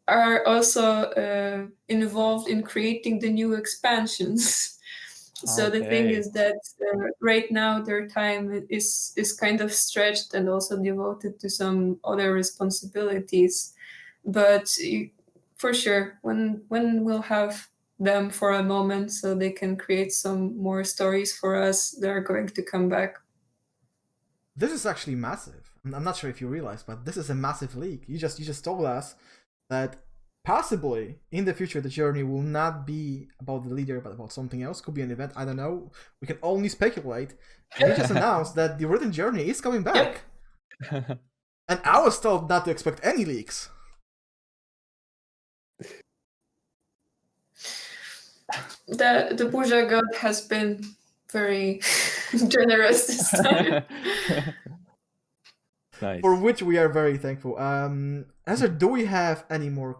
are also uh, involved in creating the new expansions. so the thing is that uh, right now their time is is kind of stretched and also devoted to some other responsibilities. But you- for sure, when when we'll have them for a moment so they can create some more stories for us, they're going to come back. This is actually massive. I'm I'm not sure if you realize, but this is a massive leak. You just you just told us that possibly in the future the journey will not be about the leader but about something else. Could be an event. I don't know. We can only speculate. And you just announced that the written journey is coming back. And I was told not to expect any leaks. The the Burza god has been very generous this time. nice. For which we are very thankful. Um Ezra, do we have any more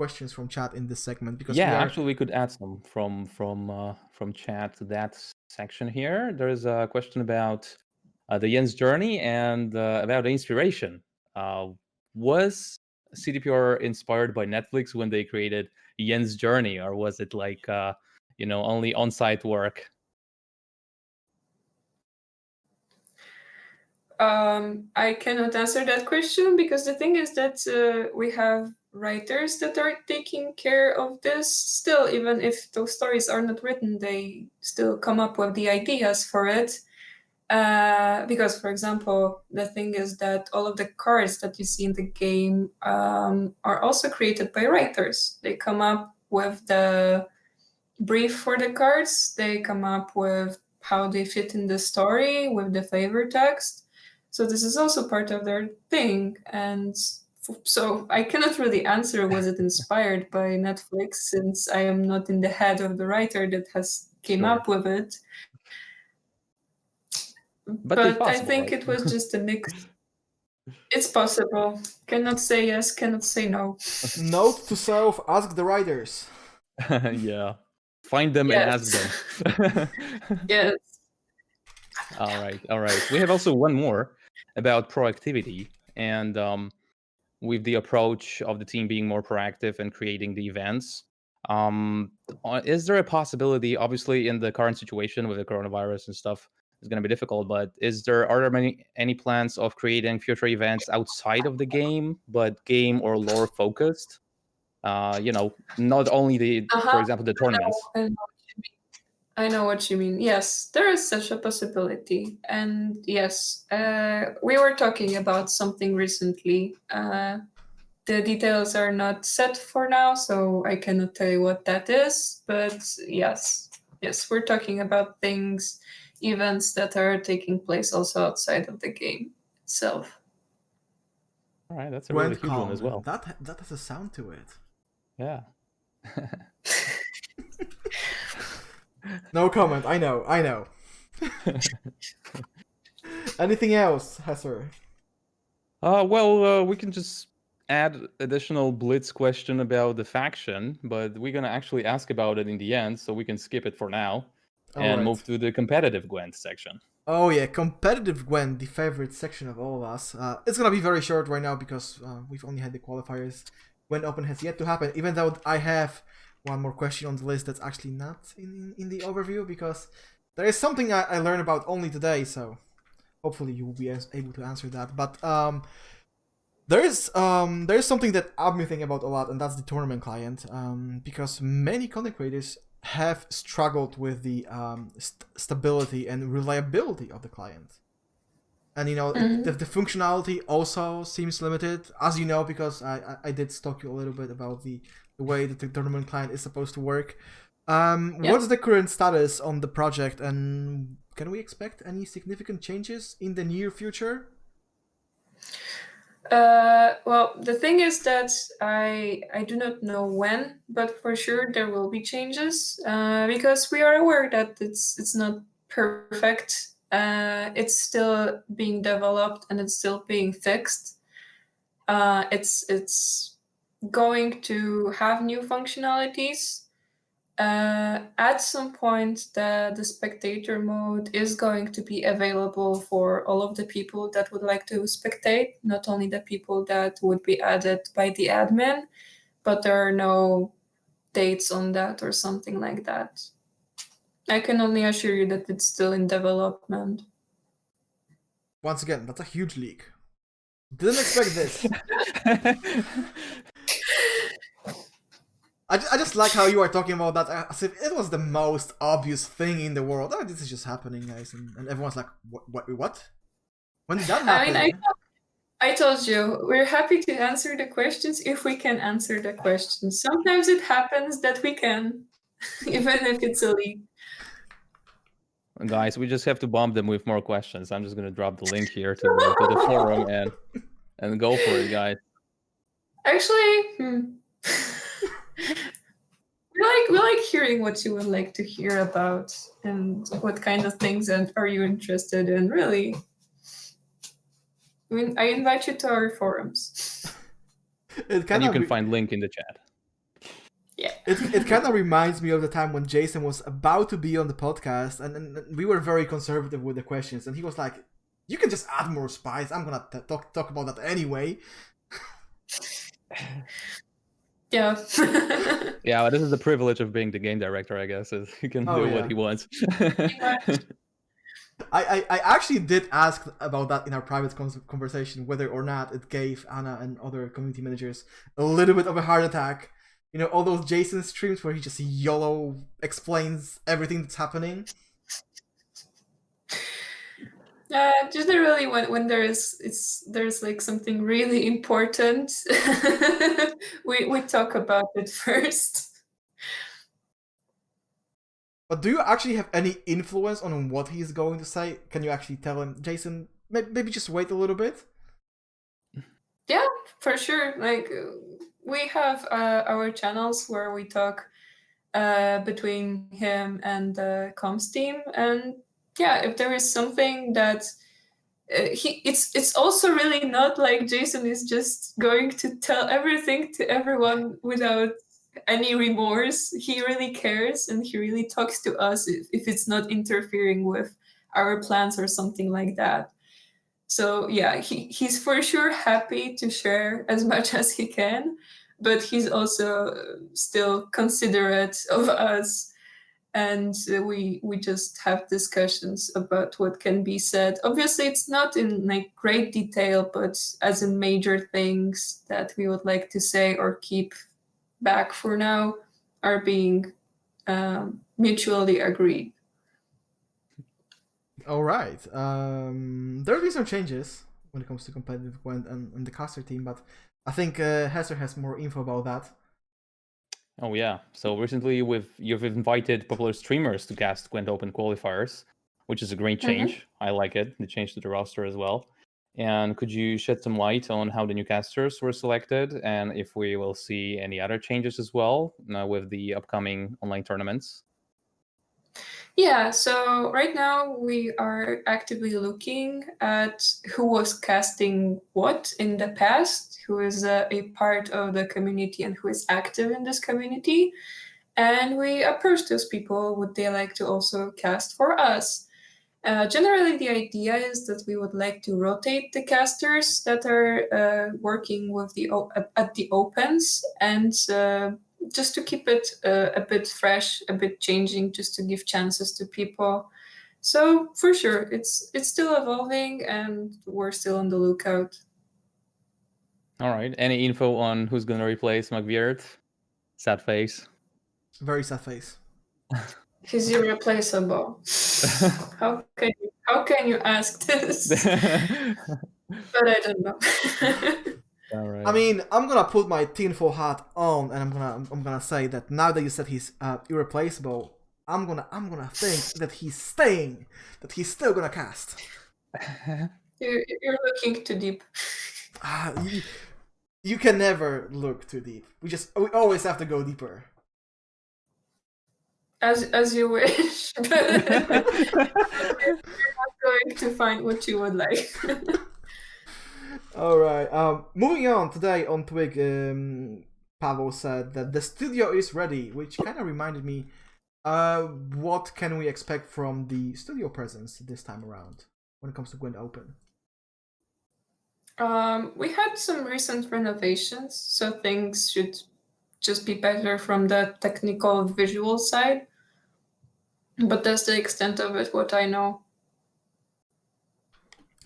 questions from chat in this segment? Because yeah, we are... actually, we could add some from from uh, from chat to that section here. There is a question about uh, the Yen's journey and uh, about the inspiration. Uh, was CDPR inspired by Netflix when they created Yen's journey, or was it like uh, you know only on-site work? Um, I cannot answer that question because the thing is that uh, we have writers that are taking care of this still, even if those stories are not written, they still come up with the ideas for it. Uh, because, for example, the thing is that all of the cards that you see in the game um, are also created by writers. They come up with the brief for the cards, they come up with how they fit in the story with the flavor text. So this is also part of their thing. And f- so I cannot really answer was it inspired by Netflix since I am not in the head of the writer that has came Sure. up with it. But But, it's I think right? it was just a mix. It's possible. Cannot say yes, cannot say no. Note to self: ask the writers. yeah, find them and ask them. Yes. All right, all right. We have also one more about proactivity and um, with the approach of the team being more proactive and creating the events. Um, uh, is there a possibility? Obviously, in the current situation with the coronavirus and stuff, it's going to be difficult. But is there are there many any plans of creating future events outside of the game, but game or lore focused? Uh, you know, not only the, for Uh-huh. example, the tournaments. I know what you mean. I know what you mean. Yes, there is such a possibility. And yes, uh, we were talking about something recently. Uh, the details are not set for now, so I cannot tell you what that is. But yes, yes, we're talking about things, events that are taking place also outside of the game itself. All right, that's a really Went huge one as well. That that has a sound to it. Yeah. No comment. I know. I know. Anything else, Hesser? Uh, well, uh, we can just add additional blitz question about the faction, but we're gonna actually ask about it in the end, so we can skip it for now and Alright. move to the competitive Gwent section. Oh yeah, competitive Gwent, the favorite section of all of us. Uh, it's gonna be very short right now because uh, we've only had the qualifiers. Gwent Open has yet to happen, even though I have one more question on the list that's actually not in, in the overview because there is something I, I learned about only today, so hopefully you will be able to answer that. But um, there is um, there is something that I've been thinking about a lot, and that's the tournament client. Um, because many content creators have struggled with the um, st- stability and reliability of the client. And you know, Mhm. the, the functionality also seems limited, as you know, because I, I, I did talk you a little bit about the, the way that the tournament client is supposed to work. Um, Yeah. What's the current status on the project, and can we expect any significant changes in the near future? Uh, well, the thing is that I I do not know when, but for sure there will be changes uh, because we are aware that it's it's not perfect Uh, it's still being developed and it's still being fixed. Uh, it's it's going to have new functionalities. Uh, at some point, the, the spectator mode is going to be available for all of the people that would like to spectate, not only the people that would be added by the admin, but there are no dates on that or something like that. I can only assure you that it's still in development. Once again, that's a huge leak. Didn't expect this. I, I just like how you are talking about that uh, as if it was the most obvious thing in the world. Oh, this is just happening, guys, and, and everyone's like, what, what, what? When did that happen? I mean, I, I told you we're happy to answer the questions if we can answer the questions. Sometimes it happens that we can, even if it's a leak. Guys, we just have to bomb them with more questions. I'm just gonna drop the link here to, to the forum and and go for it, guys. Actually, hmm. we like we like hearing what you would like to hear about and what kind of things and are you interested in. Really, I mean, I invite you to our forums. It and you can re- find link in the chat. Yeah. It, it kind of reminds me of the time when Jason was about to be on the podcast, and, and we were very conservative with the questions, and he was like, "You can just add more spice. I'm gonna t- talk talk about that anyway." Yeah. yeah, well, this is the privilege of being the game director, I guess, is he can oh, do yeah. what he wants. I, I, I actually did ask about that in our private conversation, whether or not it gave Anna and other community managers a little bit of a heart attack you know all those Jason streams where he just YOLO explains everything that's happening. Yeah, uh, generally when when there's it's there's like something really important, we we talk about it first. But do you actually have any influence on what he's going to say? Can you actually tell him, Jason? Maybe just wait a little bit. Yeah, for sure. Like we have uh, our channels where we talk uh, between him and the comms team, and yeah, if there is something that uh, he, it's it's also really not like Jason is just going to tell everything to everyone without any remorse. He really cares and he really talks to us if, if it's not interfering with our plans or something like that. So yeah, he, he's for sure happy to share as much as he can, but he's also still considerate of us. And we we just have discussions about what can be said. Obviously, it's not in like great detail, but as in major things that we would like to say or keep back for now are being um, mutually agreed. All right. Um, there will be some changes when it comes to competitive Gwent and, and the caster team, but I think uh, Hesser has more info about that. Oh yeah. So recently, we've you've invited popular streamers to cast Gwent Open qualifiers, which is a great mm-hmm. change. Mm-hmm. I like it. The change to the roster as well. And could you shed some light on how the new casters were selected, and if we will see any other changes as well uh, with the upcoming online tournaments? Yeah, so right now we are actively looking at who was casting what in the past, who is a, a part of the community and who is active in this community. And we approach those people, would they like to also cast for us? Uh, generally, the idea is that we would like to rotate the casters that are uh, working with the at the opens and uh, just to keep it uh, a bit fresh, a bit changing, just to give chances to people. So for sure, it's it's still evolving, and we're still on the lookout. All right. Any info on who's going to replace McBeard? Sad face. Very sad face. He's irreplaceable. how can you, how can you ask this? but I don't know. Right. I mean, I'm gonna put my tinfoil hat on, and I'm gonna I'm gonna say that now that you said he's uh, irreplaceable, I'm gonna I'm gonna think that he's staying, that he's still gonna cast. you're, you're looking too deep. Ah, you, you can never look too deep. We just we always have to go deeper. As as you wish. But you're not going to find what you would like. All right. Um, moving on today on Twig, um, Pavel said that the studio is ready, which kind of reminded me. Uh, what can we expect from the studio presence this time around when it comes to Gwent Open? Um, we had some recent renovations, so things should just be better from the technical visual side. But that's the extent of it, what I know.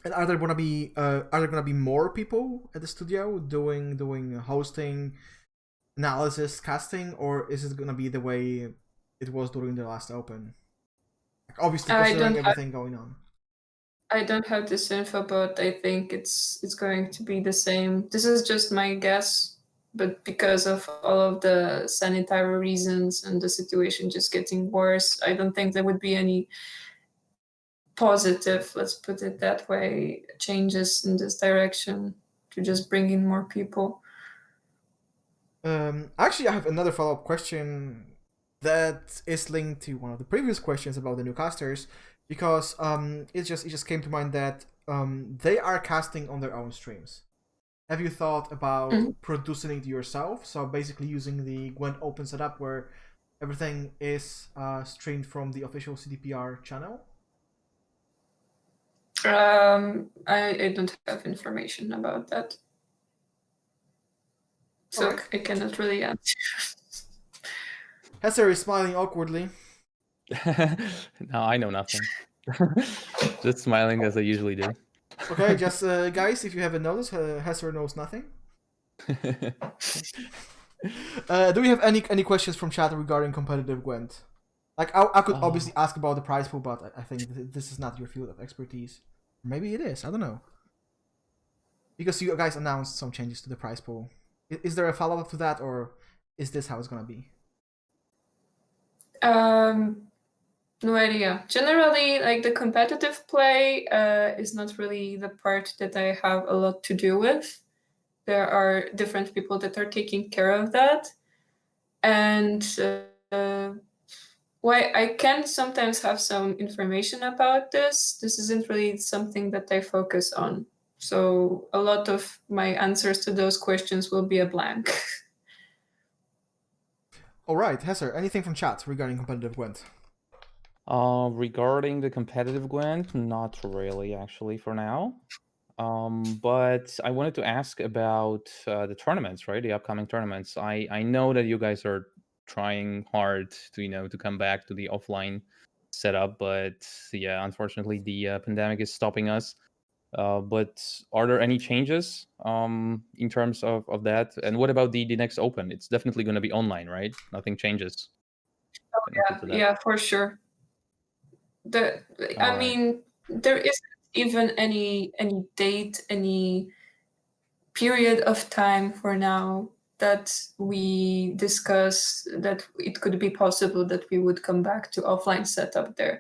And are there gonna be uh, are there gonna be more people at the studio doing doing hosting, analysis, casting, or is it gonna be the way it was during the last Open? Like obviously I considering everything going on. I don't have this info, but I think it's it's going to be the same. This is just my guess, but because of all of the sanitary reasons and the situation just getting worse, I don't think there would be any positive, let's put it that way, changes in this direction to just bring in more people. Um, actually, I have another follow up question that is linked to one of the previous questions about the new casters, because um, it just it just came to mind that um, they are casting on their own streams. Have you thought about Mhm. producing it yourself? So basically, using the Gwent Open setup where everything is uh, streamed from the official CDPR channel. Um, I, I don't have information about that. So Alright. I cannot really answer. Hesser is smiling awkwardly. no, I know nothing. Just smiling as I usually do. Okay, just uh, guys, if you haven't noticed, uh, Hesser knows nothing. Uh, do we have any any questions from chat regarding competitive Gwent? Like, I, I could Oh. obviously ask about the prize pool, but I, I think th- this is not your field of expertise. Maybe it is. I don't know. Because you guys announced some changes to the prize pool. Is there a follow up to that, or is this how it's gonna be? Um, no idea. Generally, like the competitive play uh, is not really the part that I have a lot to do with. There are different people that are taking care of that, and uh, why I can sometimes have some information about this. This isn't really something that I focus on. So a lot of my answers to those questions will be a blank. All right, Hesser, anything from chat regarding competitive Gwent? Uh, regarding the competitive Gwent, not really actually for now. Um, but I wanted to ask about uh, the tournaments, right? The upcoming tournaments. I I know that you guys are trying hard to you know to come back to the offline setup, but yeah, unfortunately the uh, pandemic is stopping us. Uh, but are there any changes um, in terms of, of that? And what about the, the next Open? It's definitely going to be online, right? Nothing changes. to that. yeah for sure the i mean there isn't even any any date any period of time for now that we discuss that it could be possible that we would come back to offline setup there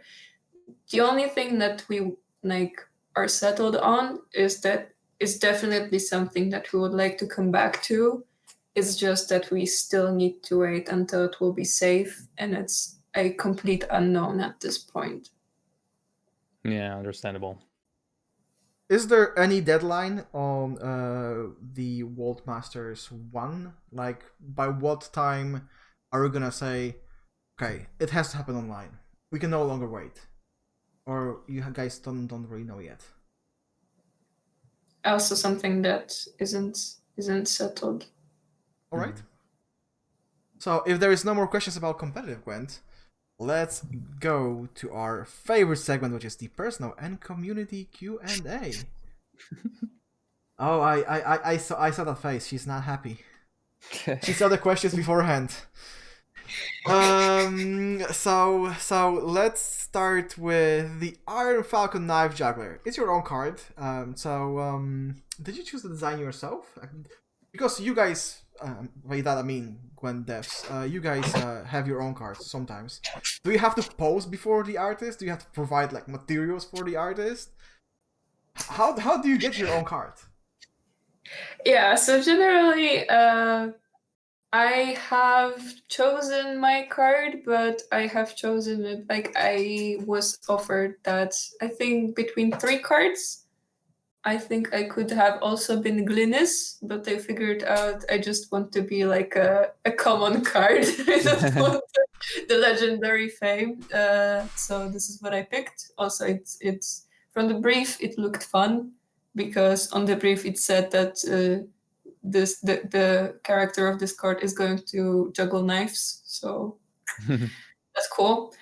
the only thing that we like are settled on is that it's definitely something that we would like to come back to it's just that we still need to wait until it will be safe, and it's a complete unknown at this point. Yeah, understandable. Is there any deadline on uh, the World Masters 1? Like, by what time are we gonna say, okay, it has to happen online? We can no longer wait. Or you guys don't, don't really know yet? Also, something that isn't isn't settled. Alright. So, if there is no more questions about competitive Gwent, let's go to our favorite segment, which is the personal and community Q&A. oh, I, I, I, I, saw, I saw that face. She's not happy. she saw the questions beforehand. Um. So so let's start with the Iron Falcon Knife Juggler. It's your own card. Um. So um. Did you choose the design yourself? Because you guys, um, by that I mean Gwent devs. Uh, you guys uh, have your own cards sometimes. Do you have to pose before the artist? Do you have to provide like materials for the artist? How how do you get your own card? Yeah. So generally, uh, I have chosen my card, but I have chosen it like I was offered that I think between three cards. I think I could have also been Glynis, but I figured out I just want to be like a, a common card. I don't want the, legendary fame. Uh, so this is what I picked. Also, it's it's from the brief. It looked fun because on the brief it said that uh, this the, the character of this card is going to juggle knives. So that's cool.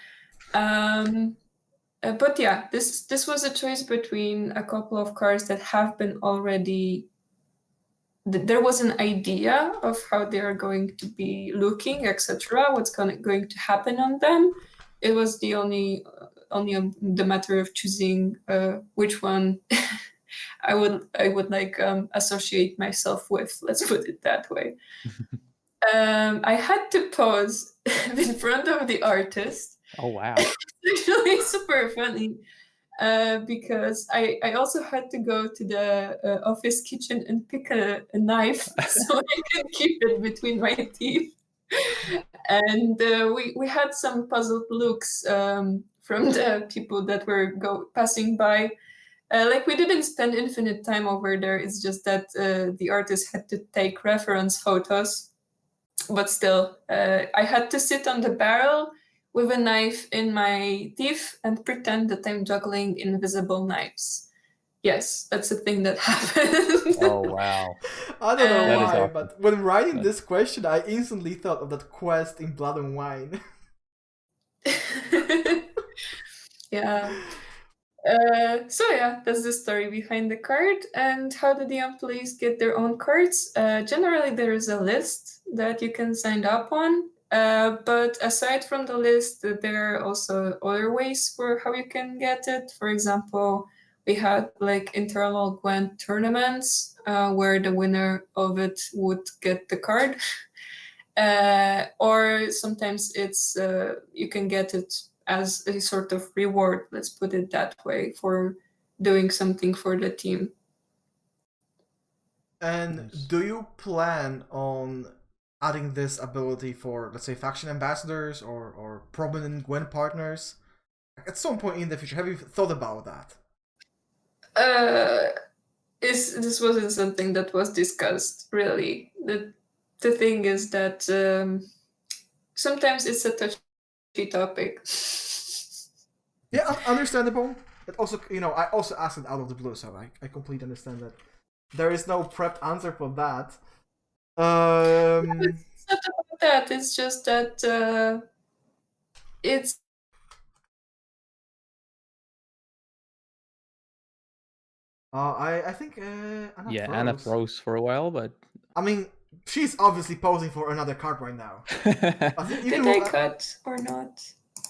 Um, uh, but yeah, this this was a choice between a couple of cars that have been already. th- There was an idea of how they are going to be looking, etc. What's going going to happen on them. It was the only uh, only um, the matter of choosing uh, which one I would I would like um, associate myself with. Let's put it that way. um, I had to pose in front of the artist oh wow. it's actually super funny uh, because I, I also had to go to the uh, office kitchen and pick a, a knife so I can keep it between my teeth. And uh, we, we had some puzzled looks um, from the people that were go passing by. Uh, like we didn't spend infinite time over there. It's just that uh, the artist had to take reference photos, but still, uh, I had to sit on the barrel with a knife in my teeth and pretend that I'm juggling invisible knives. Yes, that's a thing that happened. Oh wow. I don't know That is why, awesome. but when writing Yeah. this question, I instantly thought of that quest in Blood and Wine. yeah. Uh, so yeah, that's the story behind the card. And how do the employees get their own cards? Uh, generally, there is a list that you can sign up on. Uh, but aside from the list, there are also other ways for how you can get it. For example, we had like internal Gwent tournaments uh, where the winner of it would get the card. Uh, or sometimes it's uh, you can get it as a sort of reward, let's put it that way, for doing something for the team. And do you plan on adding this ability for, let's say, faction ambassadors or, or prominent Gwent partners at some point in the future? Have you thought about that? Uh, is this wasn't something that was discussed really. The the thing is that um, sometimes it's a touchy topic. Yeah, understandable. But also, you know, I also asked it out of the blue, so I, I completely understand that there is no prepped answer for that. Um, it's not about that. It's just that uh, it's uh, I I think uh, Anna Yeah, froze. Anna froze for a while, but I mean, she's obviously posing for another card right now. I think you did can I roll- cut or not?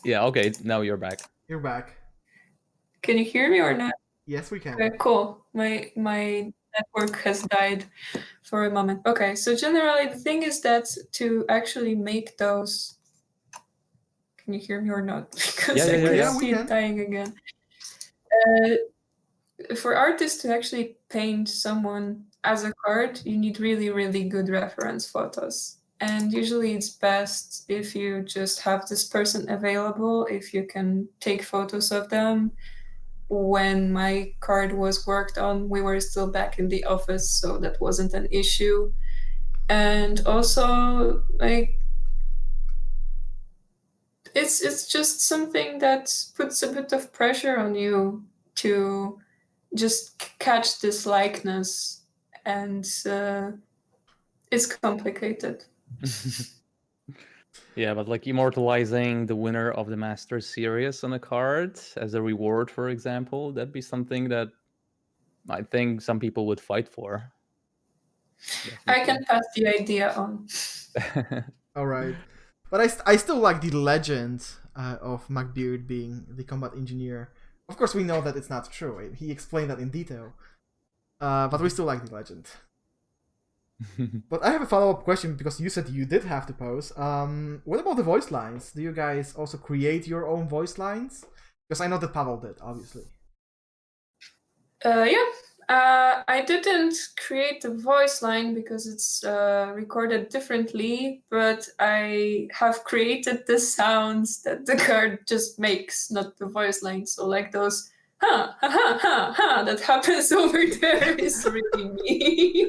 yeah, okay, now you're back. You're back. Can you hear me or not? Yes, we can. Okay, cool. My my network has died for a moment. Okay, so generally the thing is that to actually make those can you hear me or not? Because Yeah, I yeah, yeah, can yeah. see we it can. dying again. Uh, for artists to actually paint someone as a card, you need really, really good reference photos. And usually it's best if you just have this person available, if you can take photos of them when my card was worked on, we were still back in the office, so that wasn't an issue. And also, like, it's it's just something that puts a bit of pressure on you to just catch this likeness, and uh, it's complicated. yeah, but like immortalizing the winner of the Masters series on a card as a reward, for example, that'd be something that I think some people would fight for. I can pass the idea on. All right, but I, st- I still like the legend uh, of MacBeard being the combat engineer. Of course, we know that it's not true. He explained that in detail, uh, but we still like the legend. But I have a follow up question because you said you did have to pose. Um, what about the voice lines? Do you guys also create your own voice lines? Because I know that Pavel did, obviously. Uh, yeah, uh, I didn't create the voice line because it's uh, recorded differently, but I have created the sounds that the card just makes, not the voice line. So like those ha ha ha ha ha that happens over there is really me.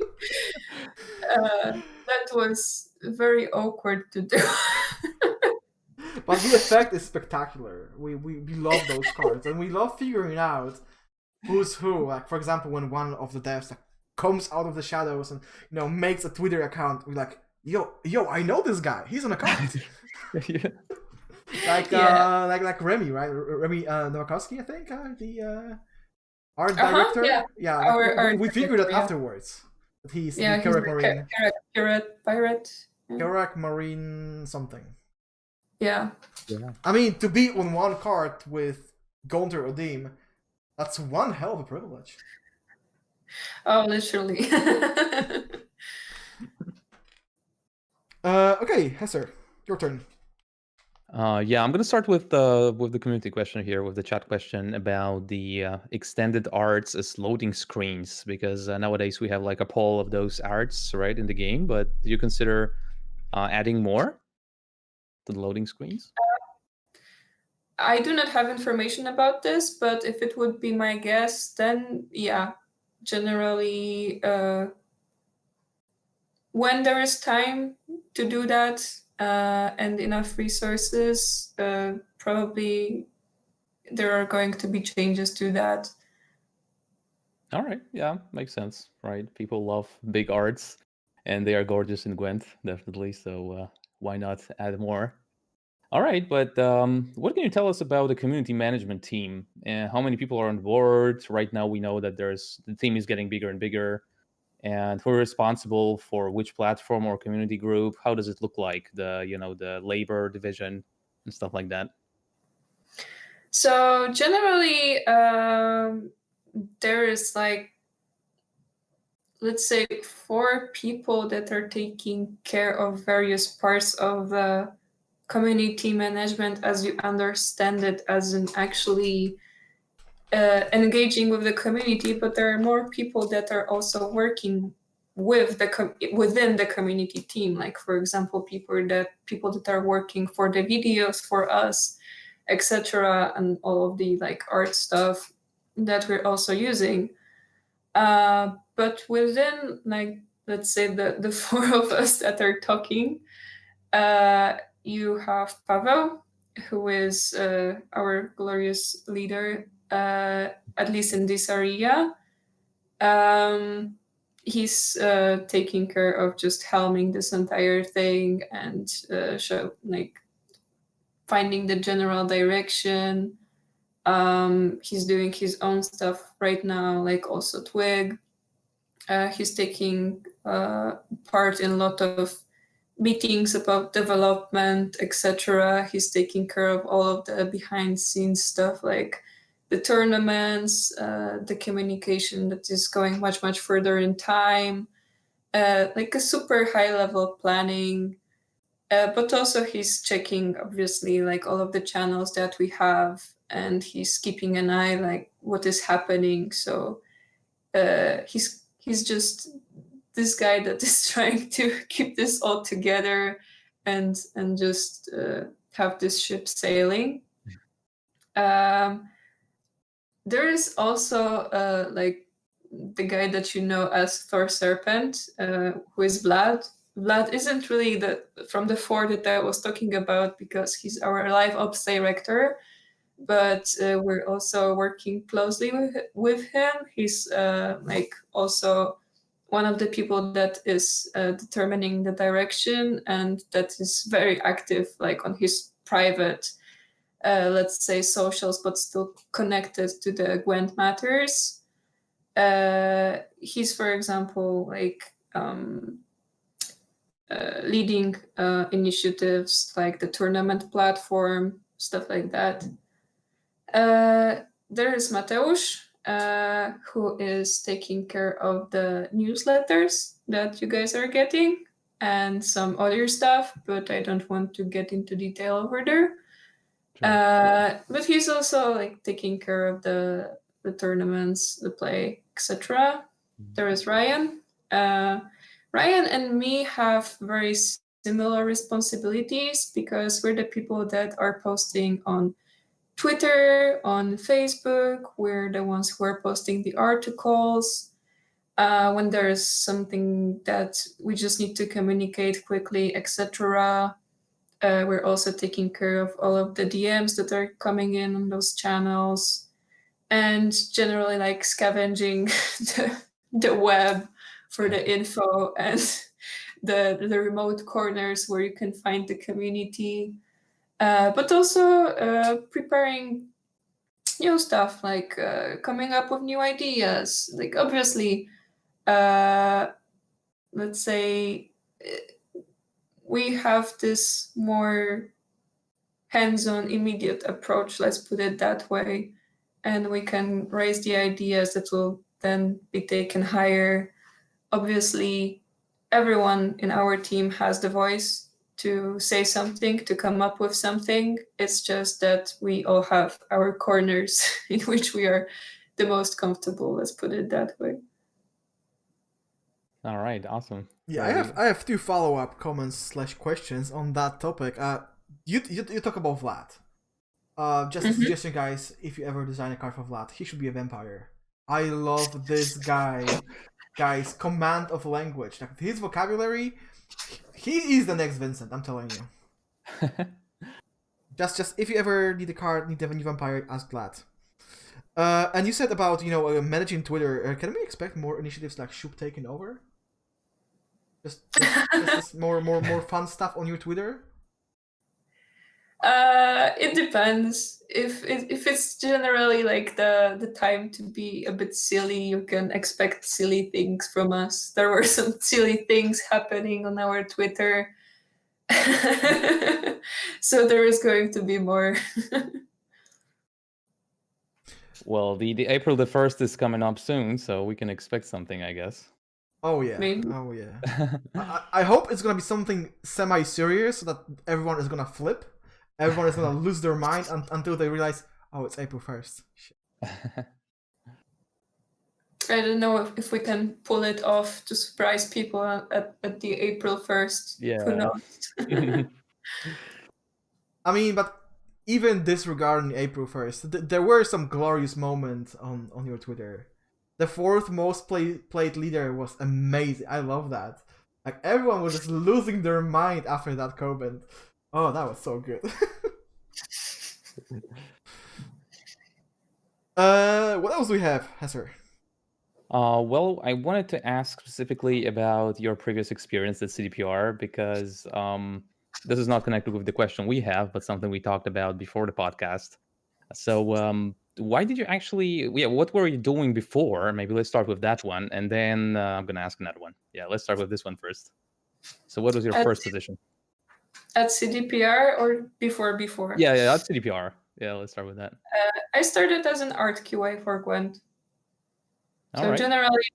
uh, that was very awkward to do. but the effect is spectacular. We, we we love those cards, and we love figuring out who's who. Like for example, when one of the devs like, comes out of the shadows and you know makes a Twitter account, we're like, yo yo, I know this guy. He's an account. yeah. like Yeah. uh like like Remy, right? Remy uh, Nowakowski, I think, uh, the uh, art Uh-huh, director. yeah. yeah like, Our we- art we, figured it director, yeah. afterwards. That he's yeah, the he's Kerack the Marine. Kerack- Kerack pirate. Kerack Marine something. Yeah. yeah. I mean, to be on one card with Gaunter O'Dimm, that's one hell of a privilege. Oh, literally. Uh, okay, Hesser, your turn. Uh, yeah, I'm gonna start with uh, with the community question here, with the chat question about the uh, extended arts as loading screens, because uh, nowadays we have like a poll of those arts right in the game. But do you consider uh, adding more to the loading screens? I do not have information about this, but if it would be my guess, then yeah, generally, uh, when there is time to do that uh, and enough resources, uh, probably there are going to be changes to that. All right, yeah, makes sense, right? People love big arts, and they are gorgeous in Gwent, definitely. So uh, why not add more? All right, but um, what can you tell us about the community management team? And how many people are on board? Right now, we know that there's the team is getting bigger and bigger. And who are responsible for which platform or community group? How does it look like? The you know the labor division and stuff like that. So generally, um, there is like, let's say, four people that are taking care of various parts of the community management as you understand it, as in actually uh, engaging with the community. But there are more people that are also working with the com- within the community team. Like for example, people that people that are working for the videos for us etc and all of the like art stuff that we're also using uh, but within like let's say the the four of us that are talking uh, you have pavel who is uh, our glorious leader at least in this area um, he's uh, taking care of just helming this entire thing and uh, show like finding the general direction. Um, he's doing his own stuff right now, like also Twig. Uh, he's taking uh, part in a lot of meetings about development, etc. He's taking care of all of the behind scenes stuff, like the tournaments, uh, the communication that is going much much further in time, uh, like a super high level planning. Uh, but also he's checking obviously like all of the channels that we have and he's keeping an eye like what is happening so uh, he's he's just this guy that is trying to keep this all together and and just uh, have this ship sailing um, there is also uh, like the guy that you know as thor serpent uh, who is vlad Vlad isn't really the from the four that I was talking about because he's our live ops director, but uh, we're also working closely with, with him. He's uh, like also one of the people that is uh, determining the direction and that is very active, like on his private, uh, let's say socials, but still connected to the Gwent matters. Uh, he's, for example, like. Um, uh, leading uh, initiatives like the tournament platform, stuff like that. Uh, there is Mateusz, uh, who is taking care of the newsletters that you guys are getting and some other stuff, but I don't want to get into detail over there. Uh, but he's also like taking care of the the tournaments, the play, etc. there is Ryan. Uh, Ryan and me have very similar responsibilities because we're the people that are posting on Twitter, on Facebook. We're the ones who are posting the articles. Uh, when there's something that we just need to communicate quickly, etc. Uh, we're also taking care of all of the DMs that are coming in on those channels and generally like scavenging the, the web for the info and the, the remote corners where you can find the community. Uh, but also uh, preparing new stuff like uh, coming up with new ideas. Like, obviously, uh, let's say we have this more hands-on immediate approach let's put it that way. And we can raise the ideas that will then be taken higher. Obviously everyone in our team has the voice to say something to come up with something. It's just that we all have our corners in which we are the most comfortable let's put it that way all right awesome yeah, I have I have two follow up comments slash questions on that topic. Uh, you you, you talk about Vlad. Uh, just mm-hmm. a suggestion, guys. If you ever design a card for Vlad, he should be a vampire. I love this guy, guys. Command of language, like his vocabulary. He is the next Vincent. I'm telling you. just just if you ever need a card, need a new vampire, ask Vlad. Uh, and you said about you know uh, managing Twitter. Uh, can we expect more initiatives like Shupe taking over? Just, just, just more, more, more fun stuff on your Twitter. Uh, it depends. If if it's generally like the the time to be a bit silly, you can expect silly things from us. There were some silly things happening on our Twitter, so there is going to be more. well, the the April the first is coming up soon, so we can expect something, I guess. Oh yeah. Maybe. Oh yeah. I, I hope it's gonna be something semi-serious so that everyone is gonna flip. Everyone is gonna lose their mind un- until they realize, oh, it's April first. I don't know if, if we can pull it off to surprise people at, at the April first. Yeah. Who knows? I mean, but even disregarding April first, th- there were some glorious moments on on your Twitter the fourth most play, played leader was amazing. I love that. Like everyone was just losing their mind after that comment. Oh, that was so good. uh, what else do we have, Hesser? Uh, well, I wanted to ask specifically about your previous experience at CDPR because um, this is not connected with the question we have, but something we talked about before the podcast. So, um, why did you actually yeah what were you doing before? Maybe let's start with that one and then uh, i'm gonna ask another one. Yeah let's start with this one first. So what was your at, first position? At cdpr or before before? Yeah yeah at cdpr yeah let's start with that. Uh, i started as an art qa for gwent. So right. generally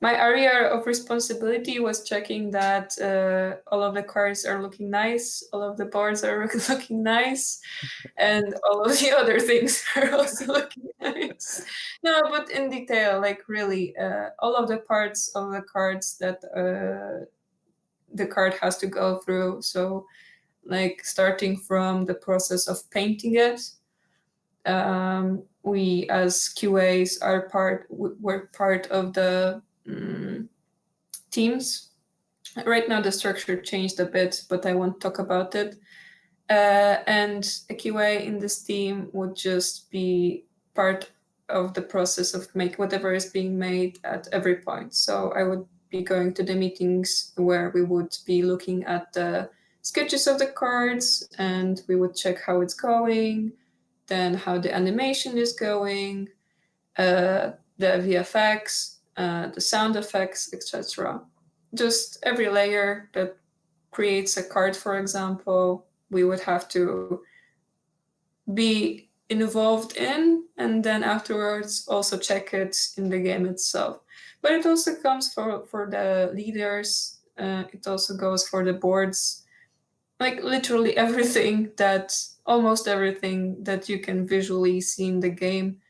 my area of responsibility was checking that uh, all of the cars are looking nice, all of the boards are looking nice, and all of the other things are also looking nice. No, but in detail, like really, uh, all of the parts of the cards that uh, the card has to go through. So, like starting from the process of painting it. Um, we as QAs are part, we're part of the um, teams. Right now, the structure changed a bit, but I won't talk about it. Uh, and a QA in this team would just be part of the process of make whatever is being made at every point. So I would be going to the meetings where we would be looking at the sketches of the cards and we would check how it's going, then how the animation is going, uh, the VFX, uh, the sound effects, etc. Just every layer that creates a card, for example, we would have to be involved in and then afterwards also check it in the game itself. But it also comes for, for the leaders, uh, it also goes for the boards, like literally everything that, almost everything that you can visually see in the game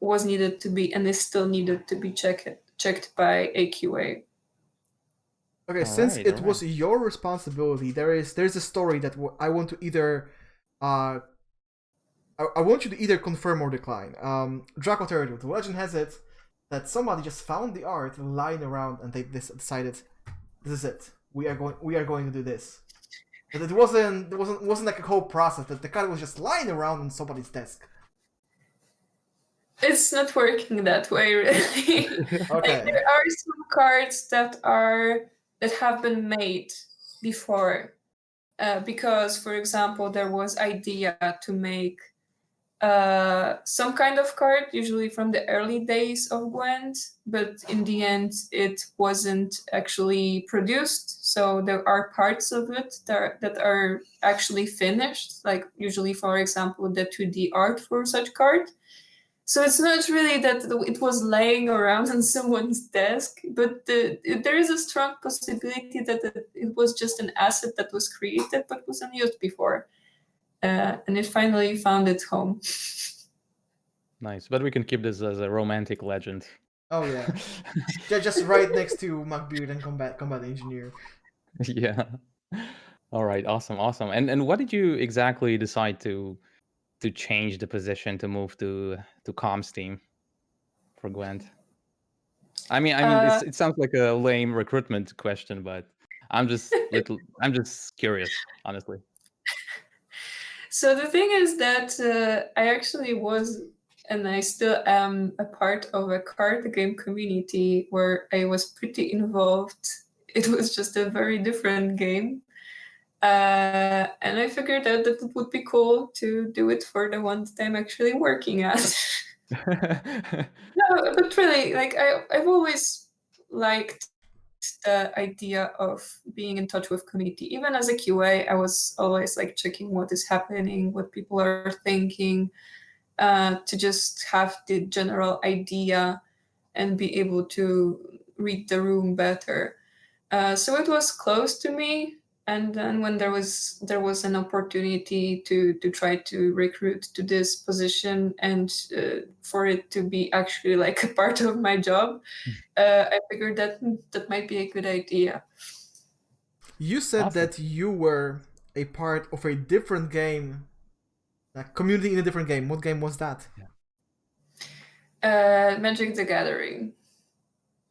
was needed to be and is still needed to be checked checked by AQA. Okay, All since right, it all was your responsibility, there is there's a story that w- I want to either, uh, I, I want you to either confirm or decline. Um, Draco Territory, the legend has it that somebody just found the art lying around and they dis- decided, this is it. We are going we are going to do this. But it wasn't it wasn't wasn't like a whole process. That the card was just lying around on somebody's desk. It's not working that way, really. Like, there are some cards that are that have been made before, uh, because, for example, there was idea to make uh, some kind of card, usually from the early days of Gwent, but in the end, it wasn't actually produced. So there are parts of it that are, that are actually finished, like usually, for example, the 2D art for such card. So it's not really that it was laying around on someone's desk, but the, there is a strong possibility that it, it was just an asset that was created but was unused before. Uh, and it finally found its home. Nice, but we can keep this as a romantic legend. Oh yeah. Ju- just right next to MacBeard and Combat Combat Engineer. yeah. All right. Awesome. Awesome. And and what did you exactly decide to to change the position to move to to comms team for Gwent? I mean, I mean, it's, Uh, it sounds like a lame recruitment question, but I'm just little. I'm just curious, honestly. So the thing is that uh, I actually was, and I still am, a part of a card game community where I was pretty involved. It was just a very different game. Uh, and I figured out that it would be cool to do it for the one that I'm actually working at. no, but really, like I, I've always liked the idea of being in touch with community. Even as a QA, I was always like checking what is happening, what people are thinking, uh, to just have the general idea and be able to read the room better. Uh, so it was close to me. And then when there was there was an opportunity to to try to recruit to this position and uh, for it to be actually like a part of my job, uh, I figured that hmm, that might be a good idea. You said Awesome. that you were a part of a different game, a community in a different game. What game was that? Uh, Magic the Gathering.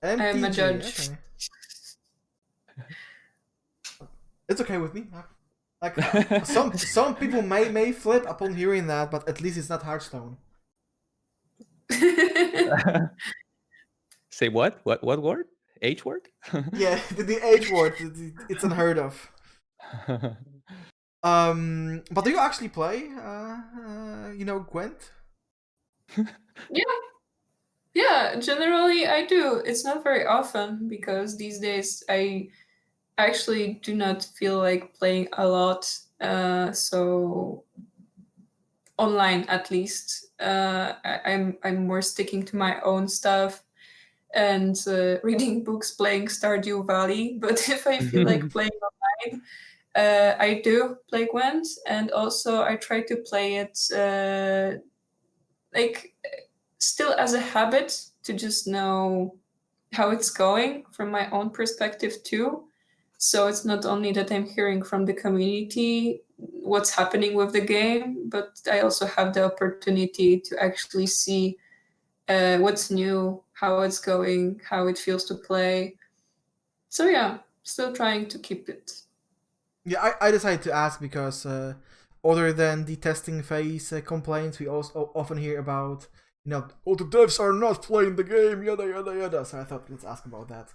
I'm a judge. okay. It's okay with me. Like uh, some some people may may flip upon hearing that, but at least it's not Hearthstone. Say what? What? What word? H word? Yeah, the, the H word, it- it- it's unheard of. Um, but do you actually play? Uh, uh you know, Gwent. Yeah, yeah, generally I do. It's not very often because these days I actually do not feel like playing a lot. Uh, so online at least, uh, I, I'm I'm more sticking to my own stuff and uh, reading books, playing Stardew Valley. But if I feel like playing online, uh, I do play Gwent, and also I try to play it uh, like still as a habit to just know how it's going from my own perspective too. So it's not only that I'm hearing from the community what's happening with the game, but I also have the opportunity to actually see uh, what's new, how it's going, how it feels to play. So yeah, still trying to keep it. Yeah, I, I decided to ask because uh, other than the testing phase uh, complaints, we also often hear about you know all the devs are not playing the game, yada yada yada. So I thought let's ask about that.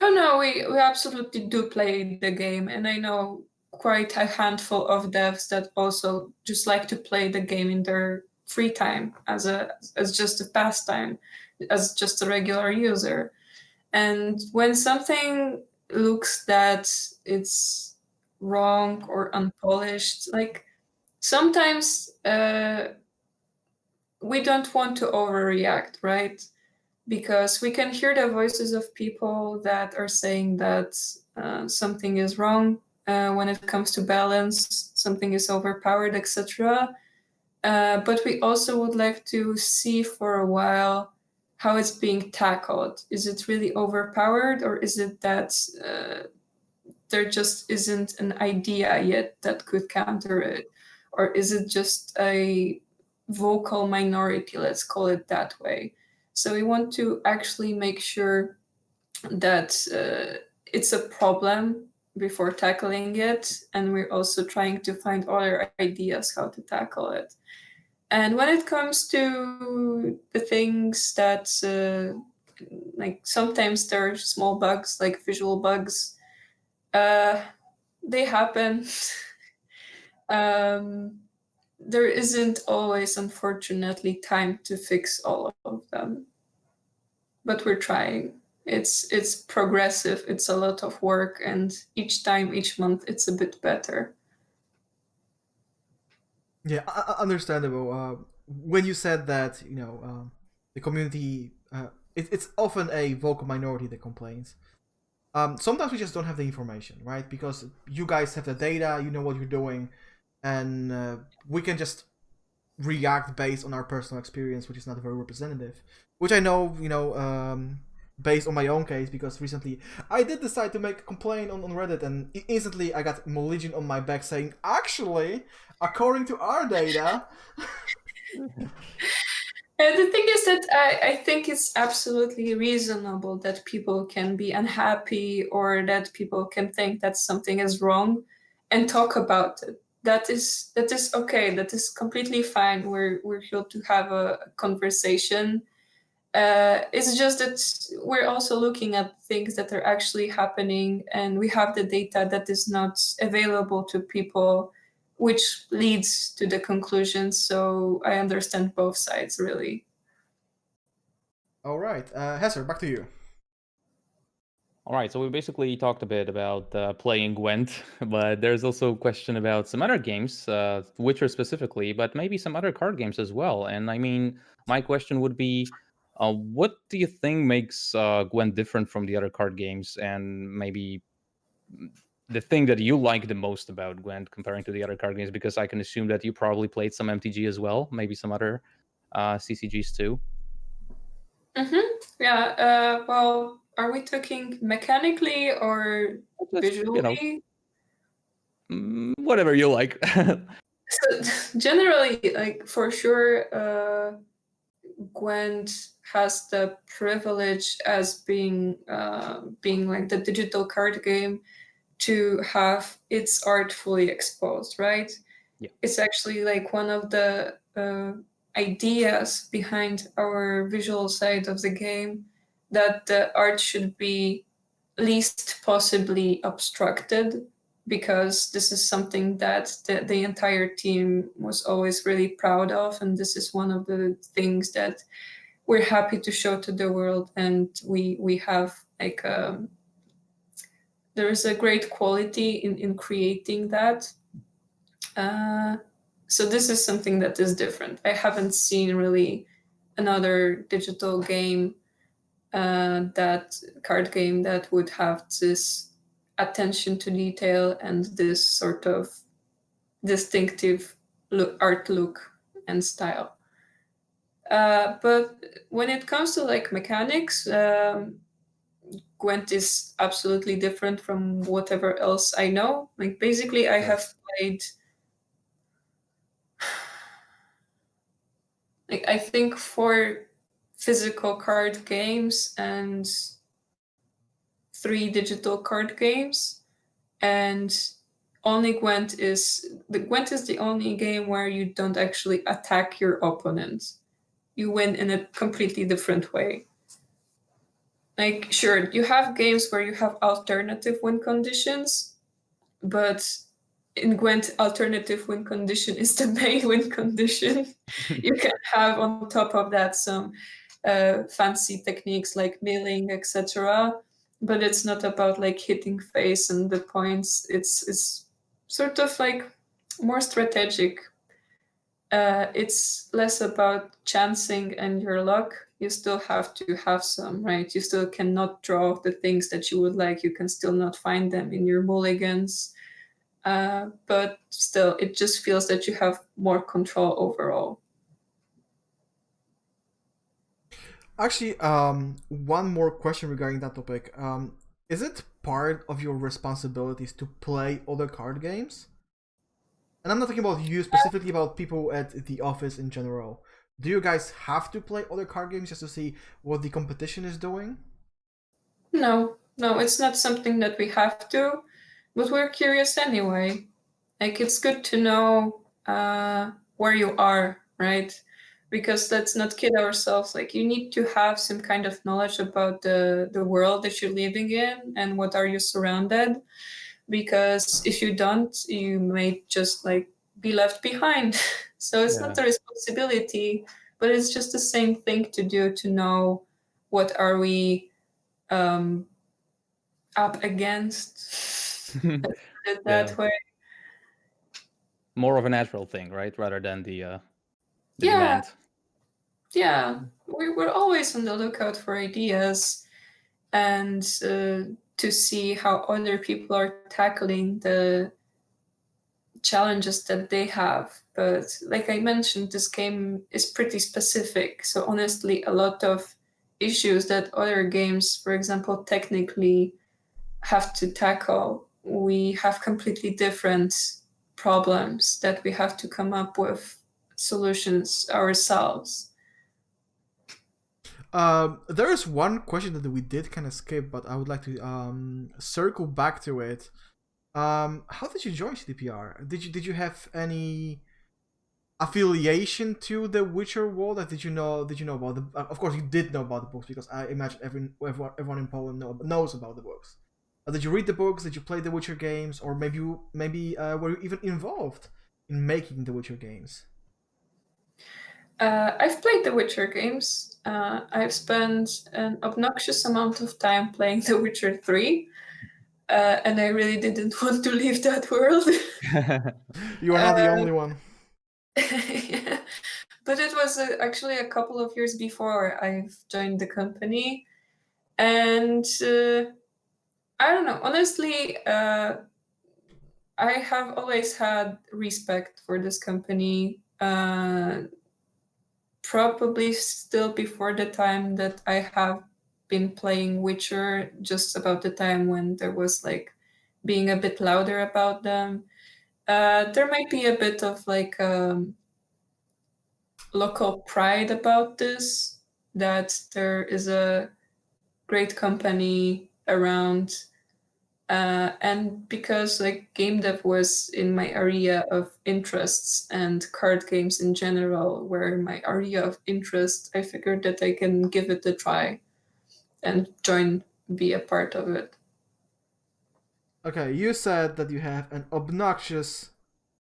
Oh no, we, we absolutely do play the game, and I know quite a handful of devs that also just like to play the game in their free time as a as just a pastime, as just a regular user. And when something looks that it's wrong or unpolished, like sometimes uh, we don't want to overreact, right? Because we can hear the voices of people that are saying that uh, something is wrong uh, when it comes to balance, something is overpowered, etc. Uh, but we also would like to see for a while how it's being tackled. Is it really overpowered, or is it that uh, there just isn't an idea yet that could counter it? Or is it just a vocal minority, let's call it that way? So we want to actually make sure that uh, it's a problem before tackling it, and we're also trying to find other ideas how to tackle it. And when it comes to the things that, uh, like sometimes there are small bugs, like visual bugs, uh, they happen. um, there isn't always, unfortunately, time to fix all of them, but we're trying. It's it's progressive. It's a lot of work, and each time, each month, it's a bit better. Yeah, understandable. Uh, when you said that, you know, um, the community, uh, it, it's often a vocal minority that complains. Um, sometimes we just don't have the information, right? Because you guys have the data, you know what you're doing, and uh, we can just react based on our personal experience, which is not very representative. Which I know, you know, um, based on my own case, because recently I did decide to make a complaint on, on Reddit, and instantly I got Moligion on my back saying, actually, according to our data. And the thing is that I, I think it's absolutely reasonable that people can be unhappy or that people can think that something is wrong and talk about it. That is that is okay. That is completely fine. We're we're here to have a conversation. Uh, it's just that we're also looking at things that are actually happening, and we have the data that is not available to people which leads to the conclusion. So I understand both sides really. All right, uh, Hesser, back to you. All right, so we basically talked a bit about uh, playing Gwent, but there's also a question about some other games, uh, Witcher specifically, but maybe some other card games as well. And I mean, my question would be, uh, what do you think makes uh, Gwent different from the other card games, and maybe the thing that you like the most about Gwent comparing to the other card games? Because I can assume that you probably played some MTG as well, maybe some other uh, CCGs too. Mm-hmm. Yeah. Uh, well, are we talking mechanically or visually? You know, mm, whatever you like. so generally, like for sure, uh, Gwent has the privilege as being uh, being like the digital card game to have its art fully exposed, right? Yeah. It's actually like one of the uh, ideas behind our visual side of the game that the art should be least possibly obstructed because this is something that the, the entire team was always really proud of and this is one of the things that we're happy to show to the world and we we have like a, um, there is a great quality in, in creating that. Uh, so this is something that is different. I haven't seen really another digital game uh, that card game that would have this attention to detail and this sort of distinctive look, art look and style. Uh, but when it comes to like mechanics, um, Gwent is absolutely different from whatever else I know. Like basically, I have played. Like I think four physical card games and three digital card games, and only Gwent is the Gwent is the only game where you don't actually attack your opponent. You win in a completely different way. Like sure you have games where you have alternative win conditions but in gwent alternative win condition is the main win condition. You can have on top of that some uh, fancy techniques like milling etc but it's not about like hitting face and the points it's it's sort of like more strategic uh, it's less about chancing and your luck you still have to have some, right? You still cannot draw the things that you would like. You can still not find them in your mulligans. Uh, but still, it just feels that you have more control overall. Actually, um, one more question regarding that topic. Um, is it part of your responsibilities to play other card games? And I'm not talking about you specifically, about people at the office in general. Do you guys have to play other card games just to see what the competition is doing? No, no, it's not something that we have to, but we're curious anyway. Like it's good to know uh, where you are, right? Because let's not kid ourselves. Like you need to have some kind of knowledge about the the world that you're living in and what are you surrounded. Because if you don't, you may just like be left behind. so it's not Yeah. a responsibility, but it's just the same thing to do to know what are we um, up against that Yeah. way. More of a natural thing, right? Rather than the uh the Yeah. demand. Yeah, we, we're always on the lookout for ideas and uh, to see how other people are tackling the challenges that they have. But like I mentioned, this game is pretty specific. So honestly, a lot of issues that other games, for example, technically have to tackle, we have completely different problems that we have to come up with solutions ourselves. Um, there is one question that we did kind of skip, but I would like to um, circle back to it. Um, how did you join CDPR? Did you did you have any affiliation to the Witcher world? Like, did you know did you know about the? uh, Of course, you did know about the books because I imagine every everyone, everyone in Poland know, knows about the books. Uh, did you read the books? Did you play the Witcher games, or maybe maybe uh, were you even involved in making the Witcher games? Uh, I've played the Witcher games. Uh, I've spent an obnoxious amount of time playing The Witcher 3, uh, and I really didn't want to leave that world. You are not the Um, only one. Yeah. But it was uh, actually a couple of years before I've joined the company. And uh, I don't know, honestly, uh, I have always had respect for this company. Uh, probably still before the time that I have been playing Witcher, just about the time when there was like being a bit louder about them. Uh, there might be a bit of like um, local pride about this, that there is a great company around. Uh, and because like game dev was in my area of interests and card games in general were my area of interest, I figured that I can give it a try and join, be a part of it. Okay, you said that you have an obnoxious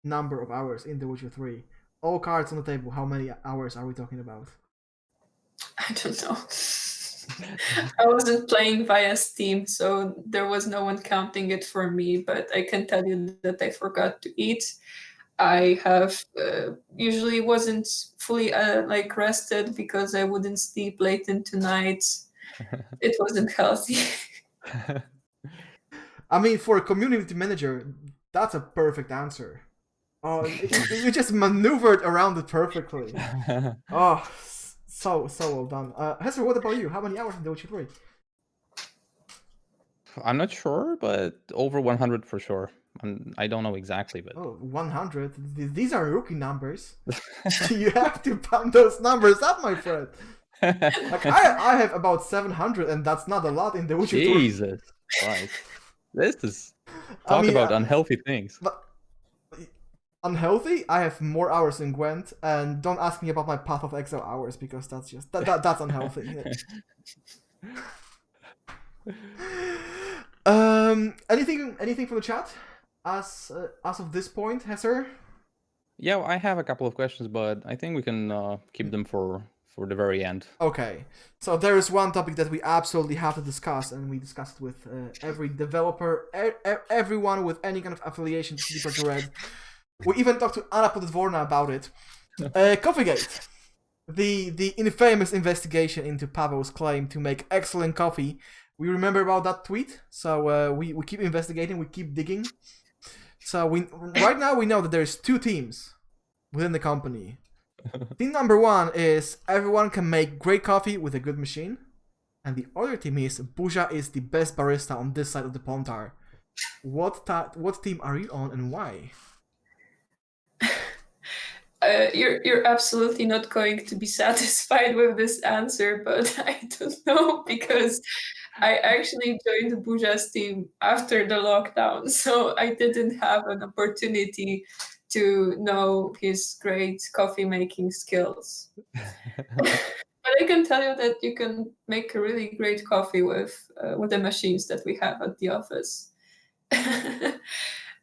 number of hours in The Witcher 3. All cards on the table, how many hours are we talking about? I don't know. I wasn't playing via Steam, so there was no one counting it for me. But I can tell you that I forgot to eat. I have uh, usually wasn't fully uh, like rested because I wouldn't sleep late into nights. It wasn't healthy. I mean, for a community manager, that's a perfect answer. Oh, you, just maneuvered around it perfectly. Oh, so so well done. Uh, Hesser, what about you? How many hours in The Witcher 3? I'm not sure, but over 100 for sure. I'm, I don't know exactly, but Oh, 100. These are rookie numbers. you have to pump those numbers up, my friend. Like I, I have about 700, and that's not a lot in The Witcher 3. Jesus Christ. This is I talk mean, about uh, unhealthy things. But unhealthy, I have more hours in Gwent, and don't ask me about my Path of Exile hours because that's just that, that that's unhealthy. um, anything anything from the chat as uh, as of this point, Hesser? Yeah, I have a couple of questions, but I think we can uh, keep them for for the very end. Okay, so there is one topic that we absolutely have to discuss, and we discussed with uh, every developer, e- everyone with any kind of affiliation to Projekt Red. We even talked to Anna Podvorna about it. Uh, Coffeegate, the the infamous investigation into Pavel's claim to make excellent coffee. We remember about that tweet, so uh, we we keep investigating, we keep digging. So we right now we know that there's two teams within the company. Team number one is everyone can make great coffee with a good machine. And the other team is Burza is the best barista on this side of the pond tower. What ta- what team are you on and why? Uh, you're you're absolutely not going to be satisfied with this answer, but I don't know because I actually joined the Burza's team after the lockdown, so I didn't have an opportunity to know his great coffee making skills. but I can tell you that you can make a really great coffee with uh, with the machines that we have at the office.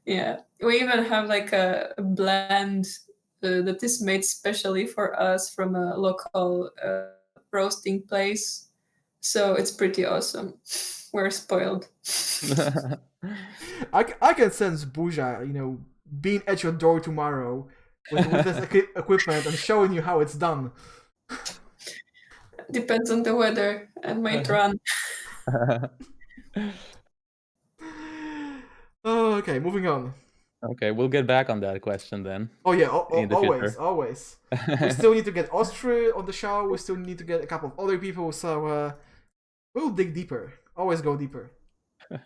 yeah, we even have like a, blend that is made specially for us from a local uh, roasting place. So it's pretty awesome. We're spoiled. I, I can sense Burza, you know, being at your door tomorrow with, with this equi- equipment and showing you how it's done. Depends on the weather and might run. Oh, okay, moving on. Okay, we'll get back on that question then. Oh yeah, o- the always, future. always. We still need to get Austria on the show. We still need to get a couple of other people. So uh, we'll dig deeper. Always go deeper.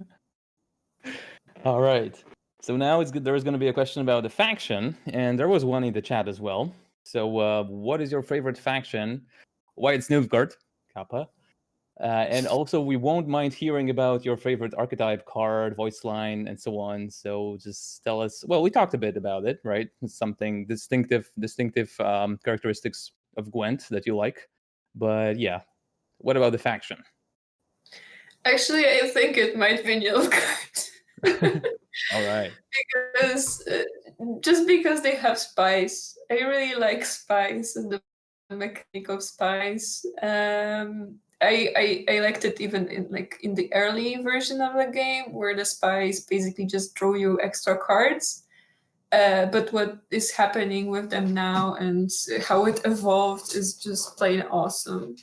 All right. So now it's good. There's going to be a question about the faction, and there was one in the chat as well. So, uh, what is your favorite faction? Why it's Nilfgaard, Kappa. Uh, and also, we won't mind hearing about your favorite archetype card, voice line, and so on. So, just tell us. Well, we talked a bit about it, right? Something distinctive, distinctive um, characteristics of Gwent that you like. But yeah, what about the faction? Actually, I think it might be Nilfgaard. All right. because uh, just because they have spies i really like spies and the mechanic of spies um I, I i liked it even in like in the early version of the game where the spies basically just draw you extra cards uh, but what is happening with them now and how it evolved is just plain awesome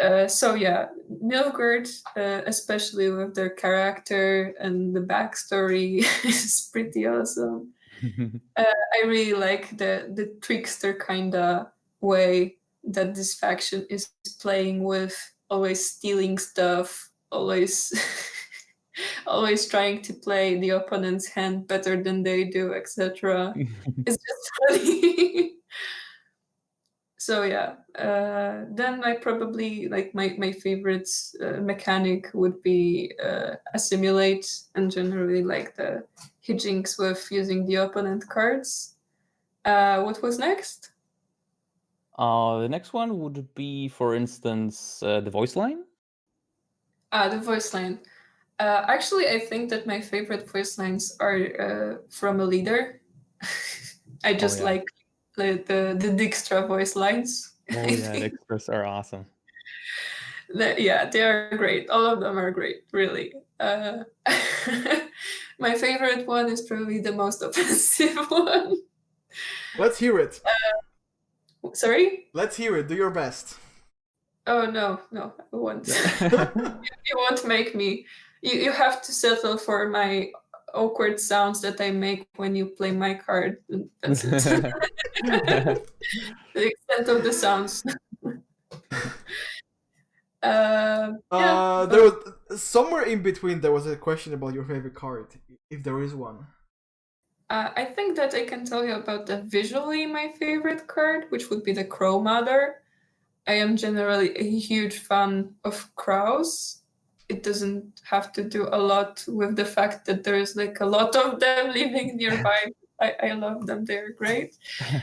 uh, so yeah, Nilfgaard, uh, especially with their character and the backstory, is pretty awesome. I really like the the trickster kind of way that this faction is playing with, always stealing stuff, always always trying to play the opponent's hand better than they do, etc. it's just funny. so yeah uh, then i probably like my, my favorite uh, mechanic would be uh, assimilate and generally like the hijinks with using the opponent cards uh, what was next Uh, the next one would be, for instance, uh, the voice line. ah the voice line uh, actually i think that my favorite voice lines are uh, from a leader i just yeah. like the, the the Dijkstra voice lines Oh yeah, think. the extras are awesome. The- yeah, they are great. All of them are great, really. Uh, my favorite one is probably the most offensive one. Let's hear it. Sorry? Let's hear it. Do your best. Oh no, no, I won't. you won't make me. You you have to settle for my awkward sounds that I make when you play my card. That's it. the extent of the sounds. uh, yeah. Uh, there was somewhere in between. There was a question about your favorite card, if there is one. Uh, I think that I can tell you about the visually my favorite card, which would be the Crow Mother. I am generally a huge fan of crows. It doesn't have to do a lot with the fact that there's like a lot of them living nearby. I, I love them, they're great.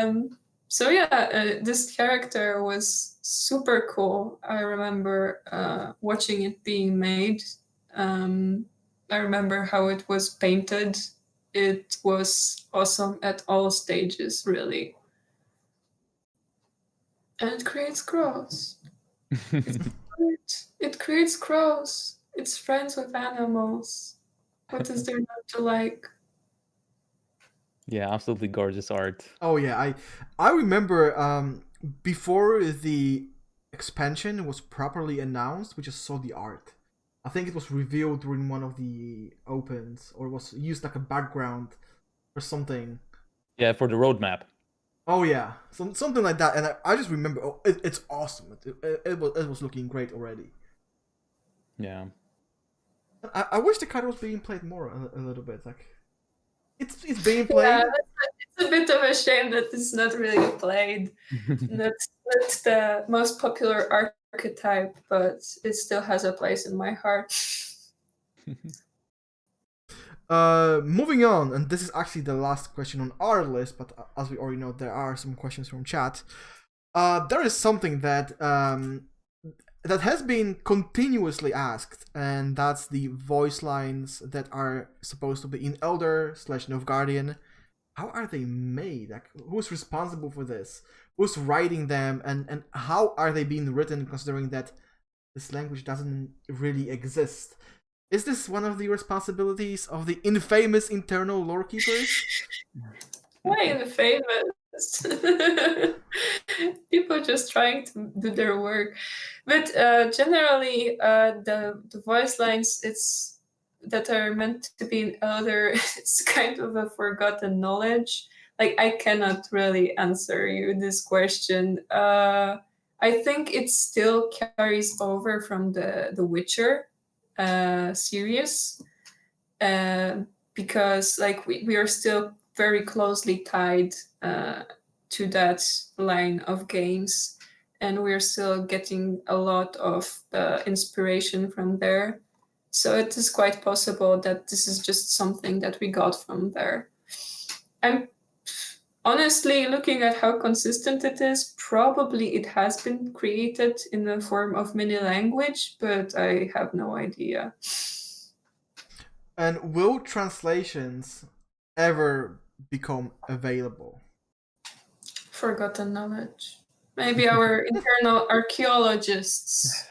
Um, so yeah, uh, this character was super cool. I remember uh, watching it being made. Um, I remember how it was painted. It was awesome at all stages, really. And it creates crows. It, it creates crows. It's friends with animals. What is there not to like? yeah, absolutely gorgeous art. Oh yeah, I I remember um before the expansion was properly announced, we just saw the art. I think it was revealed during one of the opens, or was used like a background or something. Yeah, for the roadmap. Oh yeah, some, something like that. And I, I just remember, oh, it, it's awesome. It, it, it was it was looking great already. Yeah. I, I wish the card was being played more a, a little bit. Like, it's it's being played. Yeah, it's a bit of a shame that it's not really played. that's that's the most popular archetype, but it still has a place in my heart. Uh, moving on, and this is actually the last question on our list, but uh, as we already know, there are some questions from chat. Uh, there is something that um, that has been continuously asked, and that's the voice lines that are supposed to be in Elder slash Nilfgaardian. How are they made? Like, who's responsible for this? Who's writing them, and and how are they being written? Considering that this language doesn't really exist. Is this one of the responsibilities of the infamous internal lore keepers? Why infamous? People just trying to do their work, but uh, generally, uh, the the voice lines it's that are meant to be in Elder. It's kind of a forgotten knowledge. Like I cannot really answer you this question. Uh, I think it still carries over from the the Witcher uh, series uh, because like we, we are still very closely tied uh, to that line of games and we're still getting a lot of uh, inspiration from there so it is quite possible that this is just something that we got from there. I'm honestly looking at how consistent it is probably it has been created in the form of mini language but i have no idea. And will translations ever become available? forgotten knowledge. Maybe our internal archaeologists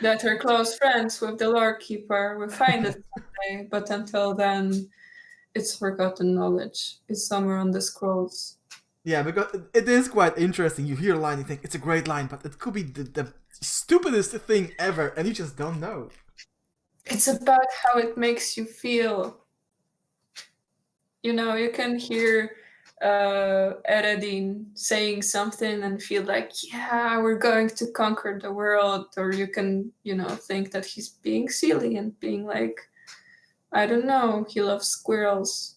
that are close friends with the lore keeper will find it someday but until then it's forgotten knowledge it's somewhere on the scrolls Yeah, because it- it is quite interesting. You hear a line, you think it's a great line, but it could be the, the stupidest thing ever, and you just don't know. it's about how it makes you feel. You know, you can hear uh, Eredin saying something and feel like, yeah, we're going to conquer the world. Or you can, you know, think that he's being silly and being like, I don't know, he loves squirrels.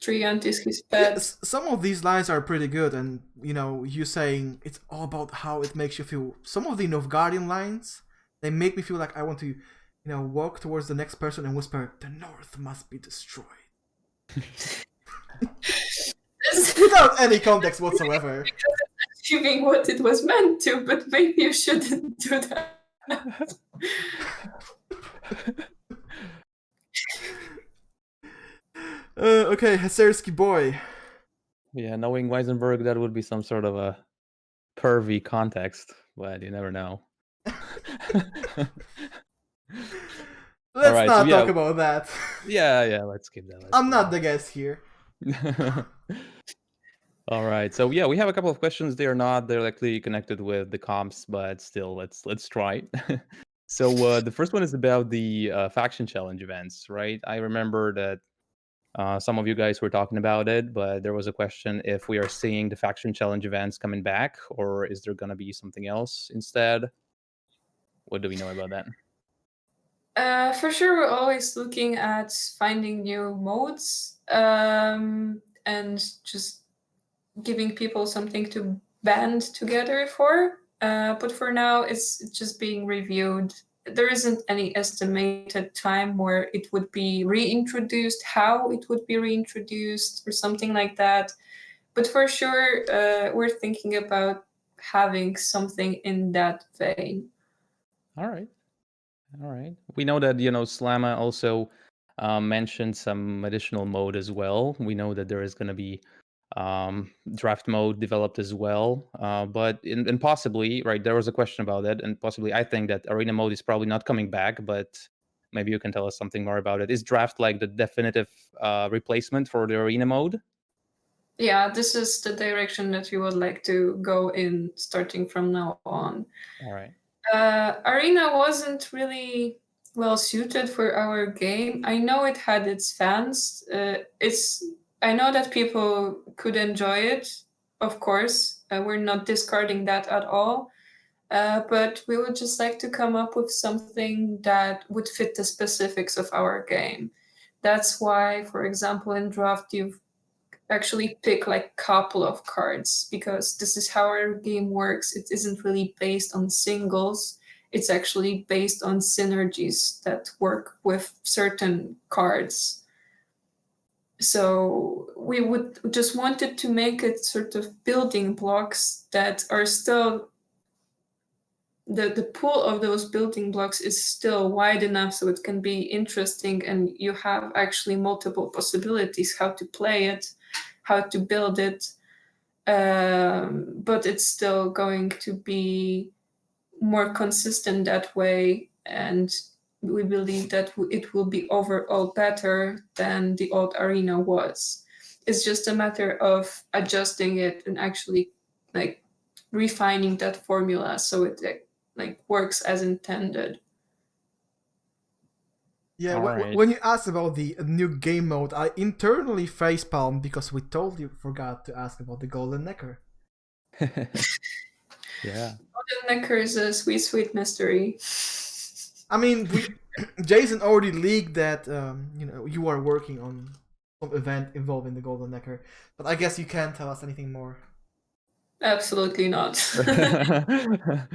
Triant is his pet. S- Some of these lines are pretty good, and you know, you saying it's all about how it makes you feel. Some of the Nilfgaardian lines, they make me feel like I want to, you know, walk towards the next person and whisper, "The North must be destroyed," without any context whatsoever. achieving what it was meant to, but maybe you shouldn't do that. Uh, okay, Hasersky boy. Yeah, knowing Weisenberg, that would be some sort of a pervy context, but you never know. Let's Alright, not so yeah. talk about that. yeah, yeah, let's keep that. let's I'm skip not the guest here. All right, so yeah, we have a couple of questions. They are not directly connected with the comps, but still, let's let's try. so uh, the first one is about the uh, faction challenge events, right? I remember that uh, some of you guys were talking about it, but there was a question if we are seeing the faction challenge events coming back, or is there going to be something else instead? What do we know about that? Uh, for sure, we're always looking at finding new modes um, and just giving people something to band together for. Uh, but for now, it's just being reviewed. There isn't any estimated time where it would be reintroduced, how it would be reintroduced, or something like that. But for sure, uh, we're thinking about having something in that vein. All right. All right. We know that, you know, Slama also uh, mentioned some additional mode as well. We know that there is going to be um, draft mode developed as well. Uh, but, in, and possibly, right, there was a question about that. And possibly, I think that arena mode is probably not coming back, but maybe you can tell us something more about it. Is draft like the definitive uh, replacement for the arena mode? Yeah, this is the direction that we would like to go in starting from now on. All right. Uh, Arena wasn't really well suited for our game. I know it had its fans. Uh, it's I know that people could enjoy it, of course. Uh, we're not discarding that at all. Uh, but we would just like to come up with something that would fit the specifics of our game. That's why, for example, in draft, you've actually pick like couple of cards because this is how our game works. It isn't really based on singles. It's actually based on synergies that work with certain cards. So we would just wanted to make it sort of building blocks that are still the, the pool of those building blocks is still wide enough so it can be interesting and you have actually multiple possibilities how to play it how to build it um, but it's still going to be more consistent that way and we believe that it will be overall better than the old arena was it's just a matter of adjusting it and actually like refining that formula so it like works as intended yeah, right. when you asked about the new game mode, I internally facepalmed because we totally forgot to ask about the Golden Nekker. yeah. Golden Nekker is a sweet, sweet mystery. I mean, we, Jason already leaked that um, you know you are working on some event involving the Golden Nekker, but I guess you can't tell us anything more. Absolutely not.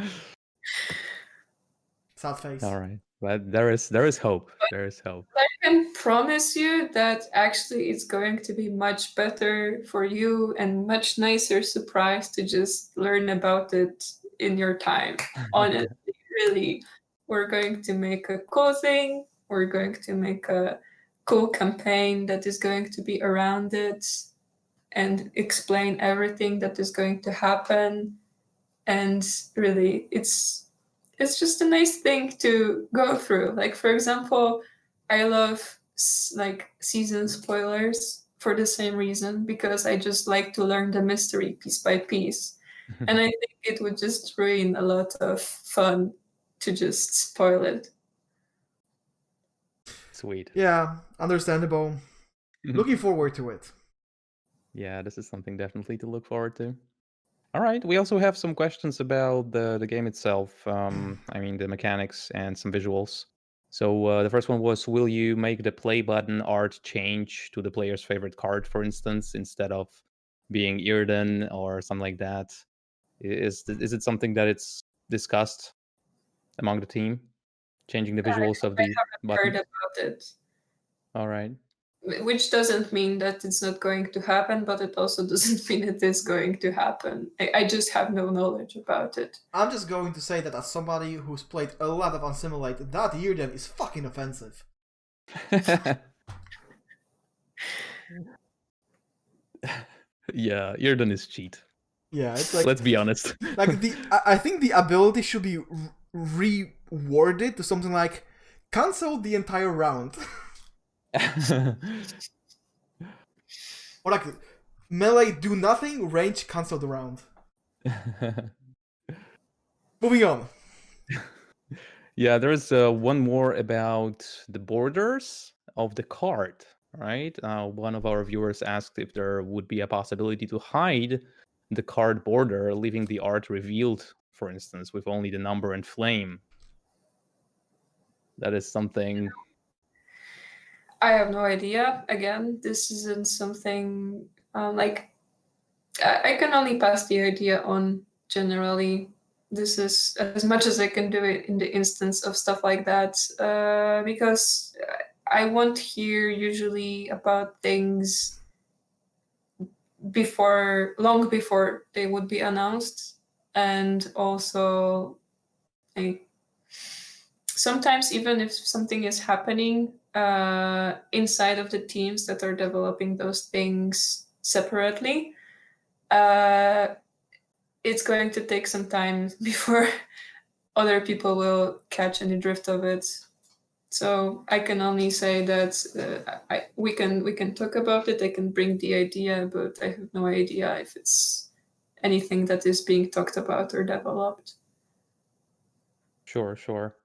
Sad face. All right. But there is there is hope. There is hope. I can promise you that actually it's going to be much better for you and much nicer surprise to just learn about it in your time. Honestly, really. We're going to make a cool thing. We're going to make a cool campaign that is going to be around it and explain everything that is going to happen. And really, it's it's just a nice thing to go through. Like for example, I love like season spoilers for the same reason because I just like to learn the mystery piece by piece. and I think it would just ruin a lot of fun to just spoil it. Sweet. Yeah, understandable. Looking forward to it. Yeah, this is something definitely to look forward to. All right. We also have some questions about the, the game itself. Um, I mean, the mechanics and some visuals. So uh, the first one was, will you make the play button art change to the player's favorite card, for instance, instead of being Yrden or something like that? Is is it something that it's discussed among the team, changing the visuals I, of the I button? Heard about it. All right which doesn't mean that it's not going to happen, but it also doesn't mean it is going to happen. I, I, just have no knowledge about it. I'm just going to say that as somebody who's played a lot of Assimilate, that Yrden is fucking offensive. yeah, Yrden is cheat. Yeah, it's like let's be honest. like the I think the ability should be rewarded to something like cancel the entire round. Or like melee do nothing, range cancel the round. Moving on. Yeah, there's uh, one more about the borders of the card, right? Uh, one of our viewers asked if there would be a possibility to hide the card border, leaving the art revealed, for instance, with only the number and flame. That is something I have no idea. Again, this isn't something um, like I, I can only pass the idea on generally. This is as much as I can do it in the instance of stuff like that uh, because I won't hear usually about things before long before they would be announced and also sometimes even if something is happening uh, inside of the teams that are developing those things separately, uh, it's going to take some time before other people will catch any drift of it. So I can only say that uh, I, we can we can talk about it. I can bring the idea, but I have no idea if it's anything that is being talked about or developed. Sure, sure.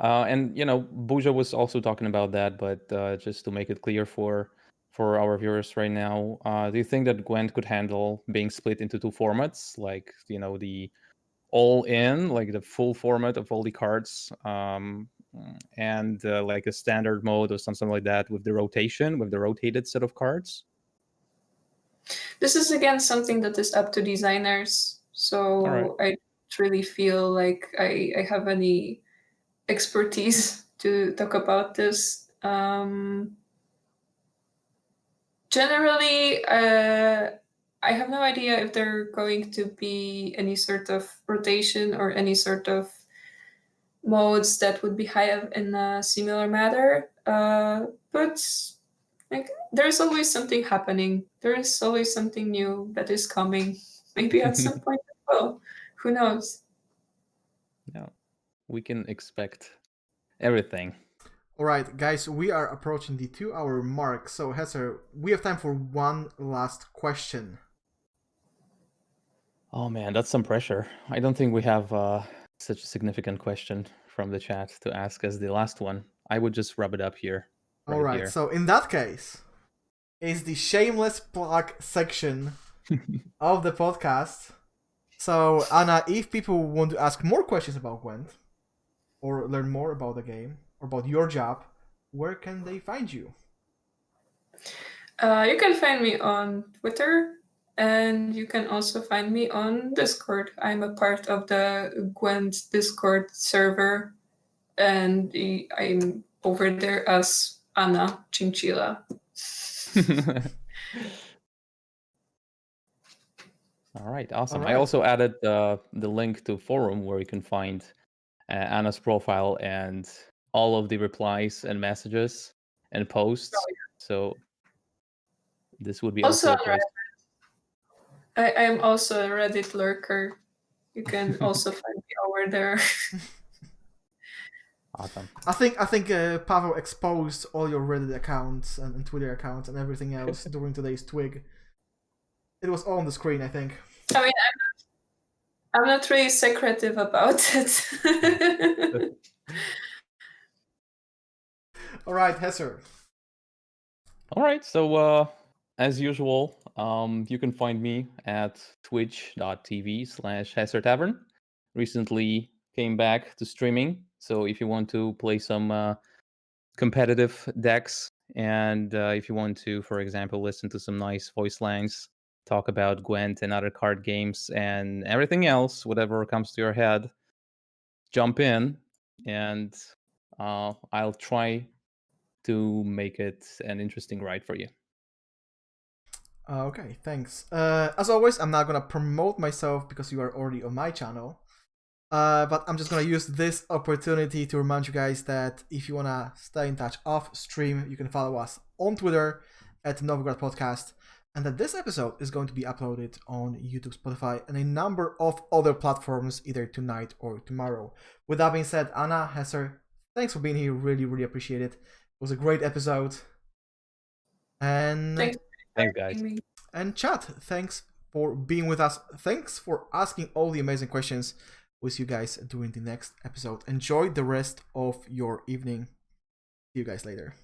Uh, and you know, Burza was also talking about that, but uh, just to make it clear for for our viewers right now. Uh, do you think that Gwent could handle being split into two formats, like you know the all in, like the full format of all the cards, um, and uh, like a standard mode or something like that with the rotation, with the rotated set of cards? This is again something that is up to designers. So Alright. I don't really feel like I, I have any expertise to talk about this. Um, generally, uh, I have no idea if there are going to be any sort of rotation or any sort of modes that would be high in a similar manner. Uh, but like there's always something happening. There is always something new that is coming. Maybe at some point as well. Who knows? We can expect everything. All right, guys, we are approaching the two-hour mark. So, Hesser, we have time for one last question. Oh man, that's some pressure. I don't think we have uh, such a significant question from the chat to ask as the last one. I would just rub it up here. All right, here. so in that case, is the shameless plug section of the podcast. So, Anna, if people want to ask more questions about Gwent or learn more about the game or about your job, where can they find you? Uh, you can find me on Twitter and you can also find me on Discord. I'm a part of the Gwent Discord server and I'm over there as Anna Chinchilla. All right, awesome. I also added uh, the link to forum where you can find Anna's profile and all of the replies and messages and posts. So this would be also, Also I am also a Reddit lurker. You can also find me over there. awesome. I think I think uh, Pavel exposed all your Reddit accounts and, and Twitter accounts and everything else during today's twig. It was all on the screen, I think. I mean, I'm not, I'm not really secretive about it. All right, Hesser. All right, so uh, as usual, um, you can find me at twitch.tv slash Hesser Tavern. Recently came back to streaming, so if you want to play some uh, competitive decks, and uh, if you want to, for example, listen to some nice voice lines, talk about Gwent and other card games, and everything else, whatever comes to your head, jump in, and uh, I'll try to make it an interesting ride for you. Okay, thanks. Uh, as always, I'm not gonna promote myself because you are already on my channel. Uh, but I'm just gonna use this opportunity to remind you guys that if you wanna stay in touch off stream, you can follow us on Twitter at Novgorod Podcast, and that this episode is going to be uploaded on YouTube, Spotify, and a number of other platforms either tonight or tomorrow. With that being said, Anna Hesser, thanks for being here. Really, really appreciate it. It was a great episode. And Thanks. Thanks, guys. and chat, thanks for being with us. Thanks for asking all the amazing questions. We'll see you guys during the next episode. Enjoy the rest of your evening. See you guys later.